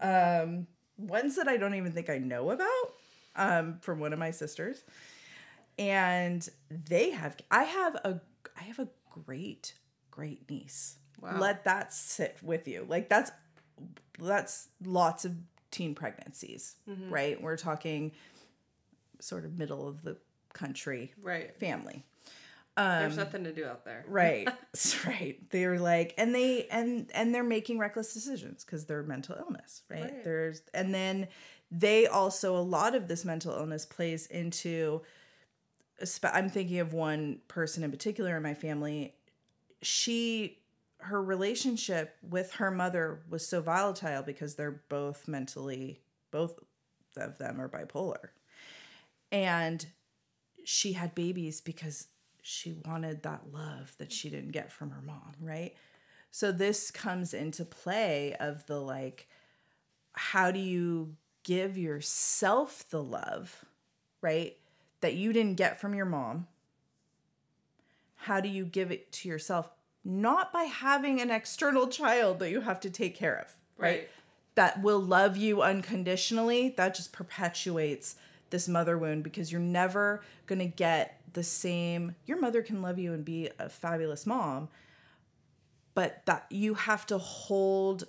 Um ones that I don't even think I know about um, from one of my sisters, and they have. I have a. I have a great, great niece. Wow. Let that sit with you. Like that's that's lots of teen pregnancies, mm-hmm. right? We're talking sort of middle of the country, right? Family. Um, There's nothing to do out there. right. [LAUGHS] [LAUGHS] right. They're like and they and and they're making reckless decisions because they're mental illness, right? right? There's and then they also a lot of this mental illness plays into i'm thinking of one person in particular in my family she her relationship with her mother was so volatile because they're both mentally both of them are bipolar. And she had babies because she wanted that love that she didn't get from her mom, right? So this comes into play of the like how do you give yourself the love, right? That you didn't get from your mom. How do you give it to yourself? Not by having an external child that you have to take care of, right? right. That will love you unconditionally. That just perpetuates this mother wound because you're never going to get the same. Your mother can love you and be a fabulous mom, but that you have to hold,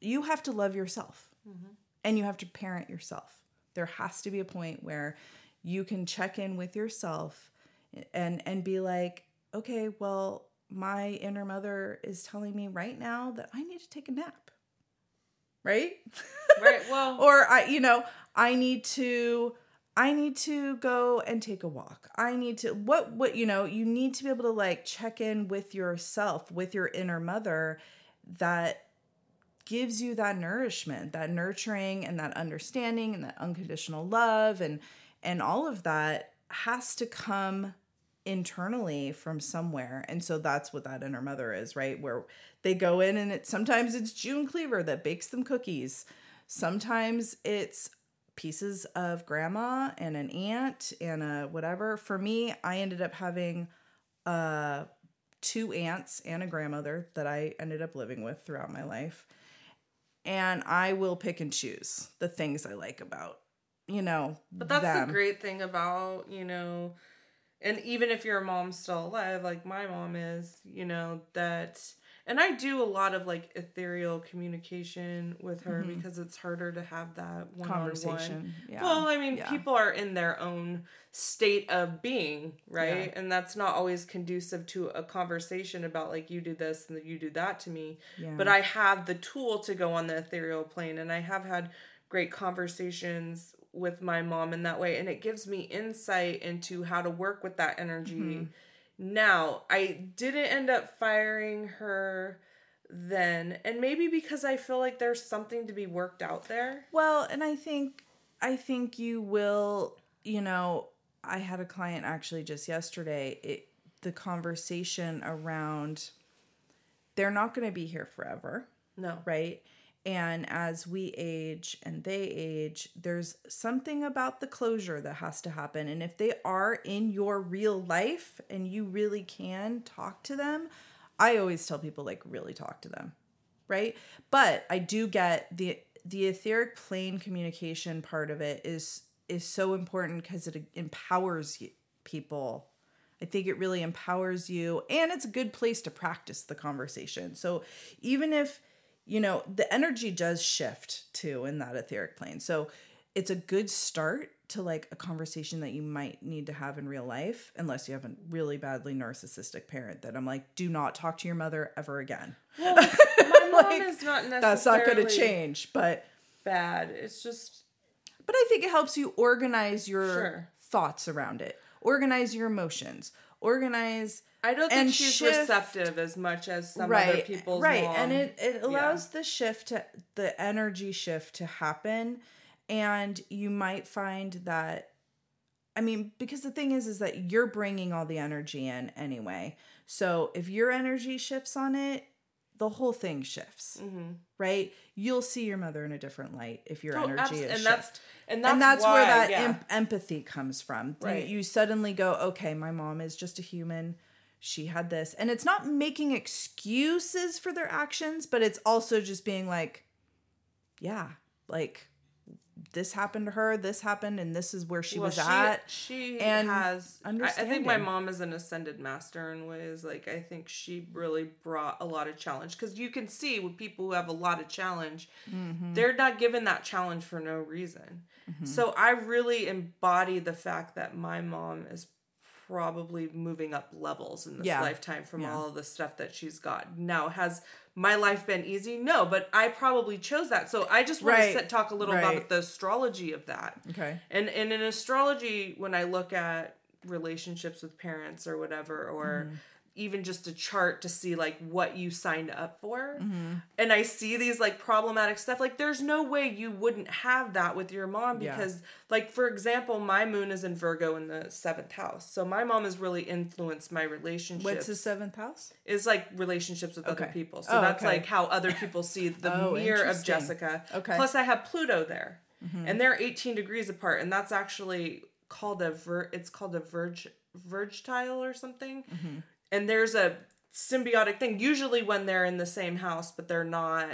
you have to love yourself mm-hmm. And you have to parent yourself. There has to be a point where you can check in with yourself and and be like, okay, well, my inner mother is telling me right now that I need to take a nap. Right? Right. [LAUGHS] Well, or I, you know, I need to I need to go and take a walk. I need to what what you know, you need to be able to like check in with yourself, with your inner mother that gives you that nourishment, that nurturing and that understanding and that unconditional love and and all of that has to come internally from somewhere. And so that's what that inner mother is, right? Where they go in and it sometimes it's June Cleaver that bakes them cookies. Sometimes it's pieces of grandma and an aunt and a whatever. For me, I ended up having uh two aunts and a grandmother that I ended up living with throughout my life. And I will pick and choose the things I like about, you know. But that's them. the great thing about, you know, and even if your mom's still alive, like my mom is, you know, that and I do a lot of like ethereal communication with her mm-hmm. because it's harder to have that one conversation. Yeah. Well, I mean, yeah. people are in their own state of being, right? Yeah. And that's not always conducive to a conversation about like you do this and you do that to me. But I have the tool to go on the ethereal plane and I have had great conversations with my mom in that way and it gives me insight into how to work with that energy. Mm-hmm now, I didn't end up firing her then, and maybe because I feel like there's something to be worked out there. Well, and I think I think you will, you know, I had a client actually just yesterday, it the conversation around they're not going to be here forever. No. Right? And as we age and they age, there's something about the closure that has to happen. And if they are in your real life and you really can talk to them, I always tell people like really talk to them. Right? But I do get the the etheric plane communication part of it is is so important because it empowers people. I think it really empowers you and it's a good place to practice the conversation. So even if you know, the energy does shift too in that etheric plane. So it's a good start to like a conversation that you might need to have in real life, unless you have a really badly narcissistic parent that I'm like, do not talk to your mother ever again. [LAUGHS] Well, my [LAUGHS] mom like, is not necessarily that's not going to change, but bad. It's just. But I think it helps you organize your sure. thoughts around it, organize your emotions, organize I don't think she's shift, receptive as much as some right, other people's right, mom. and it it allows yeah. the shift to the energy shift to happen, and you might find that. I mean, because the thing is, is that you're bringing all the energy in anyway. So if your energy shifts on it, the whole thing shifts, mm-hmm. right? You'll see your mother in a different light if your oh, energy abs- is and shift. That's, and that's, and that's why, where that yeah. em- empathy comes from. Right. You, you suddenly go, okay, my mom is just a human she had this. And it's not making excuses for their actions, but it's also just being like, yeah, like this happened to her, this happened, and this is where she well, was she, at. She and has. I, I think my mom is an ascended master in ways. Like I think she really brought a lot of challenge because you can see with people who have a lot of challenge, mm-hmm. they're not given that challenge for no reason. Mm-hmm. So I really embody the fact that my mom is probably moving up levels in this yeah. lifetime from yeah. all of the stuff that she's got. Now, has my life been easy? No, but I probably chose that. So I just want right. to sit, talk a little right. about the astrology of that. Okay. And and in astrology, when I look at relationships with parents or whatever, or mm. Even just a chart to see like what you signed up for mm-hmm. and i see these like problematic stuff like there's no way you wouldn't have that with your mom because yeah. like for example my moon is in virgo in the seventh house so my mom has really influenced my relationship. what's the seventh house is like relationships with okay. other people so oh, that's okay. like how other people [LAUGHS] see the oh, mirror of jessica okay plus i have pluto there mm-hmm. and they're 18 degrees apart and that's actually called a ver it's called a verge verge tile or something mm-hmm and there's a symbiotic thing usually when they're in the same house but they're not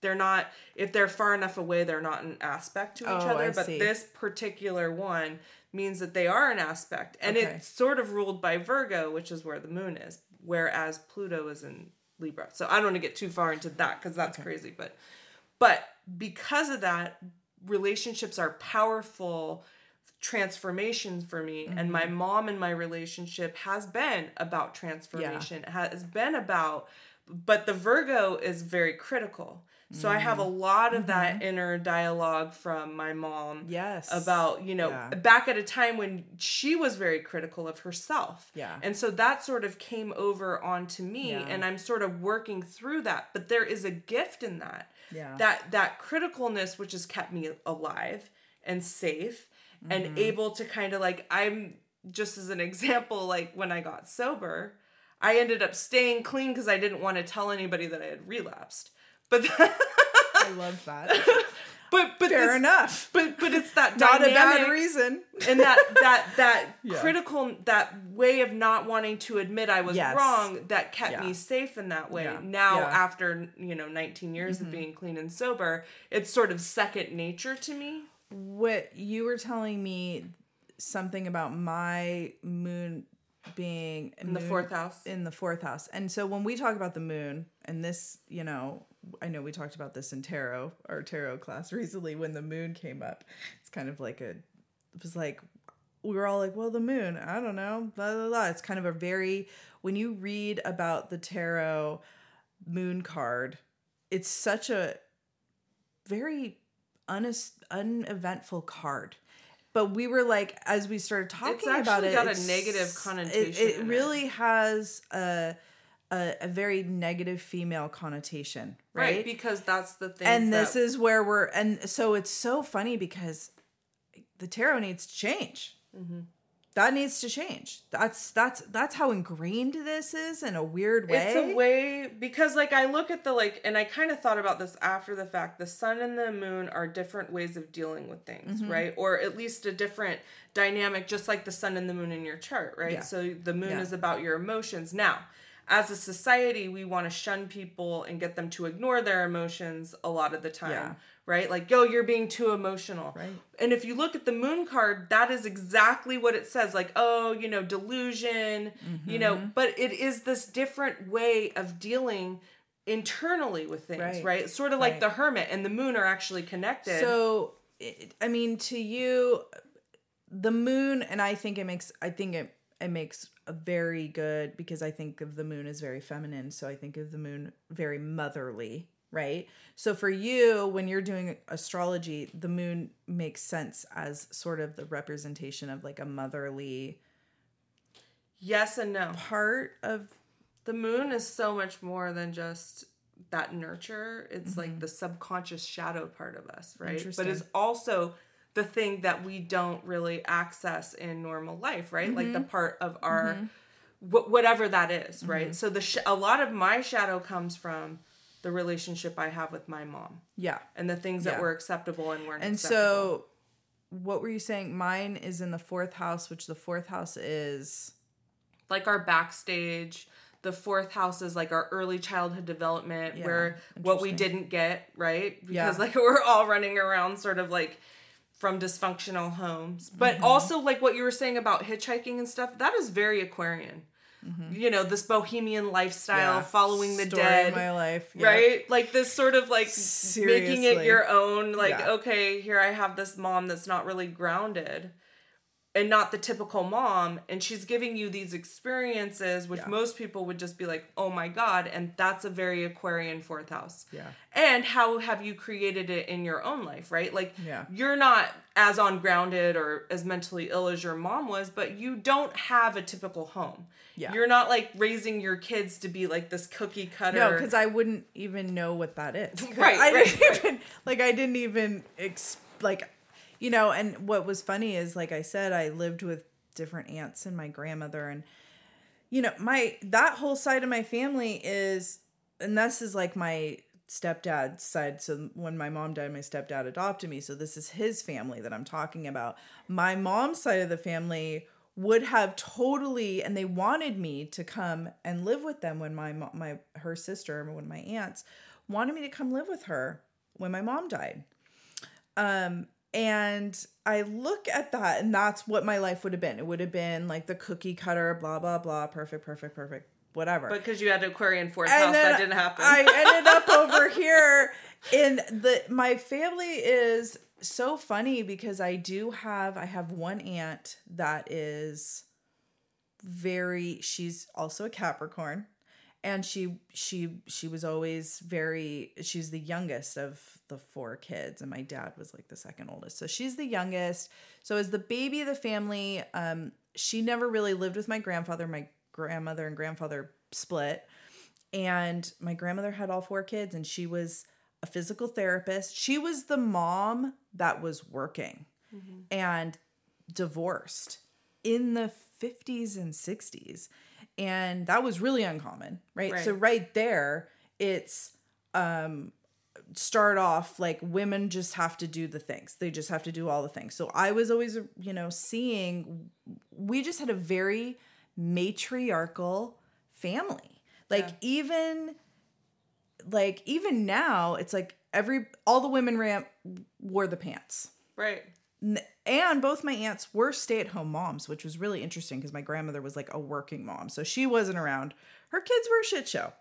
they're not if they're far enough away they're not an aspect to each oh, other I but see. this particular one means that they are an aspect and okay. it's sort of ruled by virgo which is where the moon is whereas pluto is in libra so i don't want to get too far into that because that's okay. crazy but but because of that relationships are powerful transformation for me mm-hmm. and my mm-hmm. mom and my relationship has been about transformation yeah. has been about but the virgo is very critical so mm-hmm. i have a mm-hmm. lot of mm-hmm. that inner dialogue from my mom yes about you know yeah. back at a time when she was very critical of herself yeah and so that sort of came over onto me yeah. and i'm sort of working through that but there is a gift in that yeah that that criticalness which has kept me alive and safe mm-hmm. and able to kind of like I'm just as an [LAUGHS] example like when I got sober, I ended up staying clean because I didn't want to tell anybody that I had relapsed. But [LAUGHS] I love that. [LAUGHS] but but fair enough. But but it's that not a bad reason. and that that that yeah. critical that way of not wanting to admit I was yes. wrong that kept yeah. me safe in that way. Yeah. Now after you know 19 years mm-hmm. of being clean and sober, it's sort of second nature to me what you were telling me something about my moon being in the fourth house? in the fourth house. And so when we talk about the moon and this you know i know we talked about this in tarot our tarot class [LAUGHS] recently when the moon came up. It's kind of like a it was like we were all like well the moon i don't know blah blah blah it's kind of a very when you read about the tarot moon card it's such a very uneventful card but we were like as we started talking about it got a negative connotation it, it really it. has a, a, a very negative female connotation right? right because that's the thing and this that... is where we're and so it's so funny because the tarot needs to change mm-hmm that needs to change. That's that's that's how ingrained this is in a weird way. It's a way because like I look at the like and I kind of thought about this after the fact. The sun and the moon are different ways of dealing with things, mm-hmm. right? Or at least a different dynamic just like the sun and the moon in your chart, right? Yeah. So the moon yeah. is about your emotions. Now, as a society, we want to shun people and get them to ignore their emotions a lot of the time. Yeah right? Like, yo, you're being too emotional. Right. And if you look at the moon card, that is exactly what it says. Like, oh, you know, delusion, mm-hmm. you know, mm-hmm. but it is this different way of dealing internally with things, right? right? Sort of right. like the hermit and the moon are actually connected. So, I mean, to you, the moon, and I think it makes, I think it, it makes a very good because I think of the moon as very feminine. So I think of the moon very motherly, right? So for you, when you're doing astrology, the moon makes sense as sort of the representation of like a motherly. Yes and no. Part of the moon is so much more than just that nurture. It's mm-hmm. like the subconscious shadow part of us, right? But it's also the thing that we don't really access in normal life, right? Mm-hmm. Like the mm-hmm. part of our mm-hmm. wh- whatever that is, right? Mm-hmm. So the sh- a lot of my shadow comes from the relationship I have with my mom. Yeah. And the things yeah. that were acceptable and weren't and acceptable. so what were you saying? Mine is in the fourth house, which the fourth house is like our backstage. The fourth house is like our early childhood development yeah, where what we didn't get, right? Because yeah. like [LAUGHS] we're all running around sort of like from dysfunctional homes. But mm-hmm. also like what you were saying about hitchhiking and stuff, that is very Aquarian. Mm-hmm. You know, this bohemian lifestyle, yeah. following the Story dead. my life. Yep. Right? Like this sort of like Seriously. making it your own. Like, yeah. okay, here I have this mom that's not really grounded. And not the typical mom and she's giving you these experiences which yeah. most people would just be like oh my god and that's a very aquarian fourth house yeah and how have you created it in your own life right like yeah. you're not as ungrounded or as mentally ill as your mom was but you don't have a typical home yeah you're not like raising your kids to be like this cookie cutter no because i wouldn't even know what that is [LAUGHS] right i right, didn't right. even like i didn't even ex- like you know, and what was funny is, like I said, I lived with different aunts and my grandmother, and you know, my that whole side of my family is, and this is like my stepdad's side. So when my mom died, my stepdad adopted me. So this is his family that I'm talking about. My mom's side of the family would have totally and they wanted me to come and live with them when my my her sister when my aunts wanted me to come live with her when my mom died um and I look at that, and that's what my life would have been. It would have been like the cookie cutter, blah, blah, blah, perfect, perfect, perfect, whatever. But because you had Aquarian fourth and house, that didn't happen. I ended up [LAUGHS] over here in the, my family is so funny because I do have, I have one aunt that is very, she's also a Capricorn and she she she was always very she's the youngest of the four kids and my dad was like the second oldest. So she's the youngest. So as the baby of the family um she never really lived with my grandfather. My grandmother and grandfather split. And my grandmother had all four kids and she was a physical therapist. She was the mom that was working mm-hmm. and divorced in the 50s and 60s and that was really uncommon right? right, so right there it's um start off like women just have to do the things. They just have to do all the things. So i was always you know seeing we just had a very matriarchal family. Like yeah. even like even now it's like every all the women ran wore the pants. Right. And both my aunts were stay-at-home moms which was really interesting because my grandmother was like a working mom. So she wasn't around. Her kids were a shit show.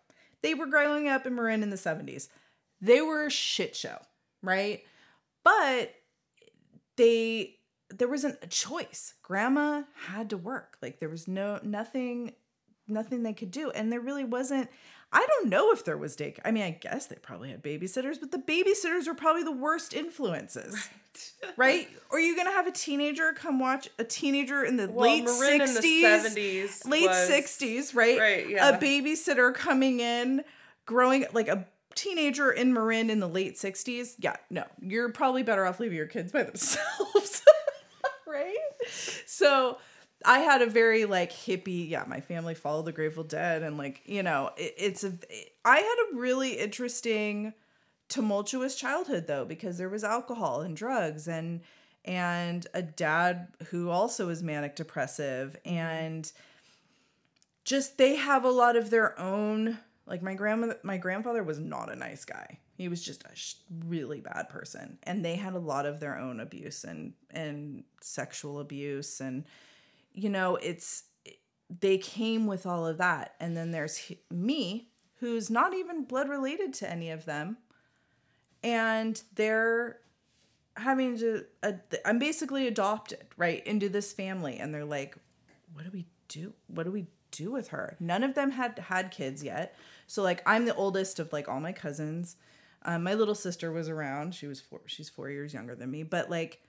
They were growing up in marin in the 70s they were a shit show right but they there wasn't a choice grandma had to work like there was no nothing nothing they could do and there really wasn't I don't know if there was day. I mean, I guess they probably had babysitters, but the babysitters were probably the worst influences. Right? right? Or you gonna have a teenager come watch a teenager in the well, late sixties, late sixties, right? Right. Yeah. A babysitter coming in, growing like a teenager in Marin in the late sixties. Yeah, no, you're probably better off leaving your kids by themselves, [LAUGHS] right? So I had a very like hippie, yeah, my family followed the Grateful Dead and like, you know, it, it's a I had a really interesting tumultuous childhood though because there was alcohol and drugs and and a dad who also is manic depressive mm-hmm. and just they have a lot of their own like my grandmother my grandfather was not a nice guy he was just a really bad person and they had a lot of their own abuse and and sexual abuse and you know, it's they came with all of that. And then there's me, who's not even blood related to any of them. And they're having to, uh, I'm basically adopted, right, into this family. And they're like, what do we do? What do we do with her? None of them had had kids yet. So, like, I'm the oldest of like all my cousins. Um, my little sister was around. She was four, she's four years younger than me. But like,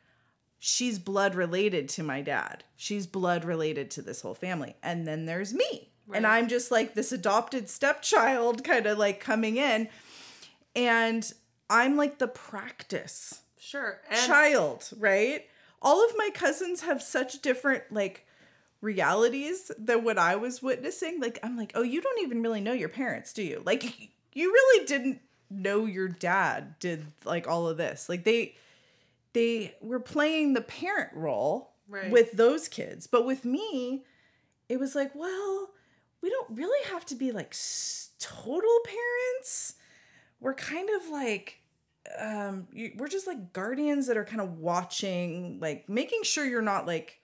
she's blood related to my dad. She's blood related to this whole family. And then there's me. Right. And I'm just like this adopted stepchild kind of like coming in. And I'm like the practice. Sure. And- child, right? All of my cousins have such different like realities than what I was witnessing. Like I'm like, "Oh, you don't even really know your parents, do you?" Like you really didn't know your dad did like all of this. Like they they were playing the parent role right. with those kids. But with me, it was like, well, we don't really have to be like total parents. We're kind of like um we're just like guardians that are kind of watching like making sure you're not like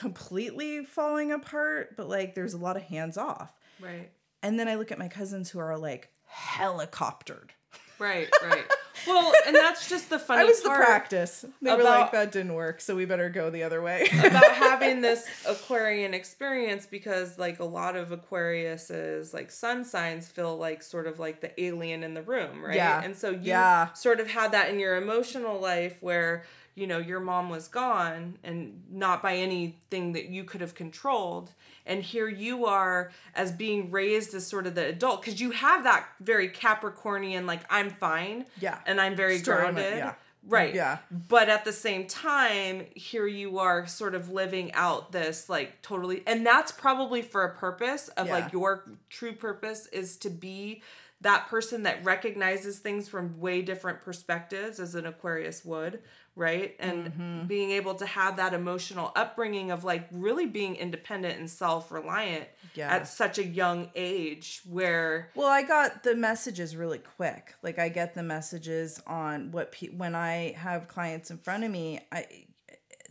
completely falling apart but like there's a lot of hands off right and then i look at my cousins who are like helicoptered right right [LAUGHS] well, and that's just the funny. I was the practice. They were like, "That didn't work, so we better go the other way." [LAUGHS] about [LAUGHS] having this Aquarian experience because, like, a lot of Aquariuses, like sun signs, feel like sort of like the alien in the room, right? Yeah. And so you yeah. sort of had that in your emotional life where you know your mom was gone and not by anything that you could have controlled. And here you are as being raised as sort of the adult because you have that very capricornian like i'm fine yeah. and i'm very Story grounded. yeah. Right. Yeah. But at the same time here you are sort of living out this like totally and that's probably for a purpose of yeah. like your true purpose is to be that person that recognizes things from way different perspectives as an aquarius would right and mm-hmm. being able to have that emotional upbringing of like really being independent and self-reliant yeah. at such a young age where well i got the messages really quick like i get the messages on what pe- when i have clients in front of me i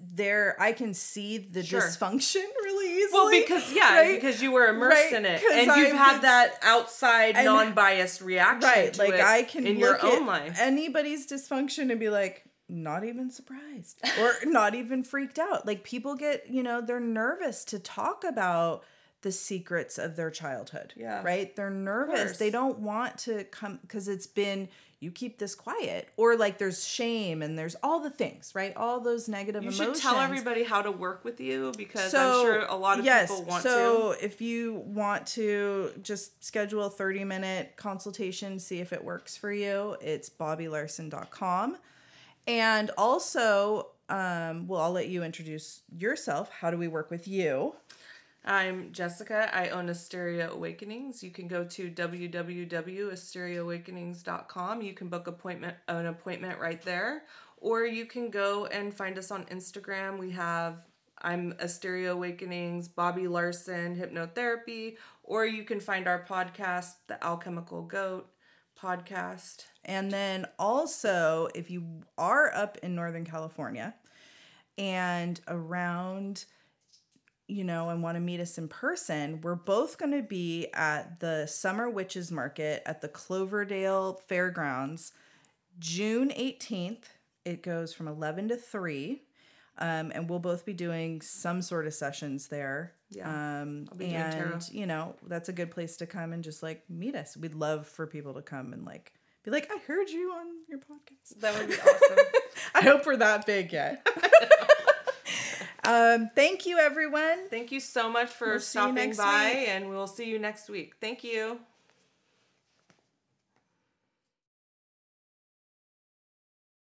there I can see the sure. dysfunction really [LAUGHS] easily. Well, because yeah, right? because you were immersed right? in it, and you've had that outside, non-biased reaction. Right, like I can in your own life. Anybody's dysfunction and be like, not even surprised or [LAUGHS] not even freaked out. Like people get, you know, they're nervous to talk about the secrets of their childhood. Yeah. Right? They're nervous. They don't want to come because it's been you keep this quiet or like there's shame and there's all the things, right? All those negative emotions. you emotions. should tell everybody how to work with you because so, I'm sure a lot of yes, people want so to. So if you want to just schedule a 30 minute consultation, see if it works for you, it's bobbylarson.com. And also, um, well, I'll let you introduce yourself. How do we work with you? I'm Jessica. I own Asteria Awakenings. You can go to www.asteriaawakenings.com. You can book appointment an appointment right there, or you can go and find us on Instagram. We have I'm Asteria Awakenings, Bobby Larson Hypnotherapy, or you can find our podcast, The Alchemical Goat podcast. And then also, if you are up in Northern California and around, you know, and want to meet us in person, we're both going to be at the Summer Witches Market at the Cloverdale Fairgrounds June 18th. It goes from 11 to 3. Um, and we'll both be doing some sort of sessions there. Yeah. Um, and you know, that's a good place to come and just like meet us. We'd love for people to come and like be like, I heard you on your podcast. That would be awesome. [LAUGHS] I hope we're that big yet. [LAUGHS] um, thank you, everyone. Thank you so much for we'll stopping by, week. and we'll see you next week. Thank you.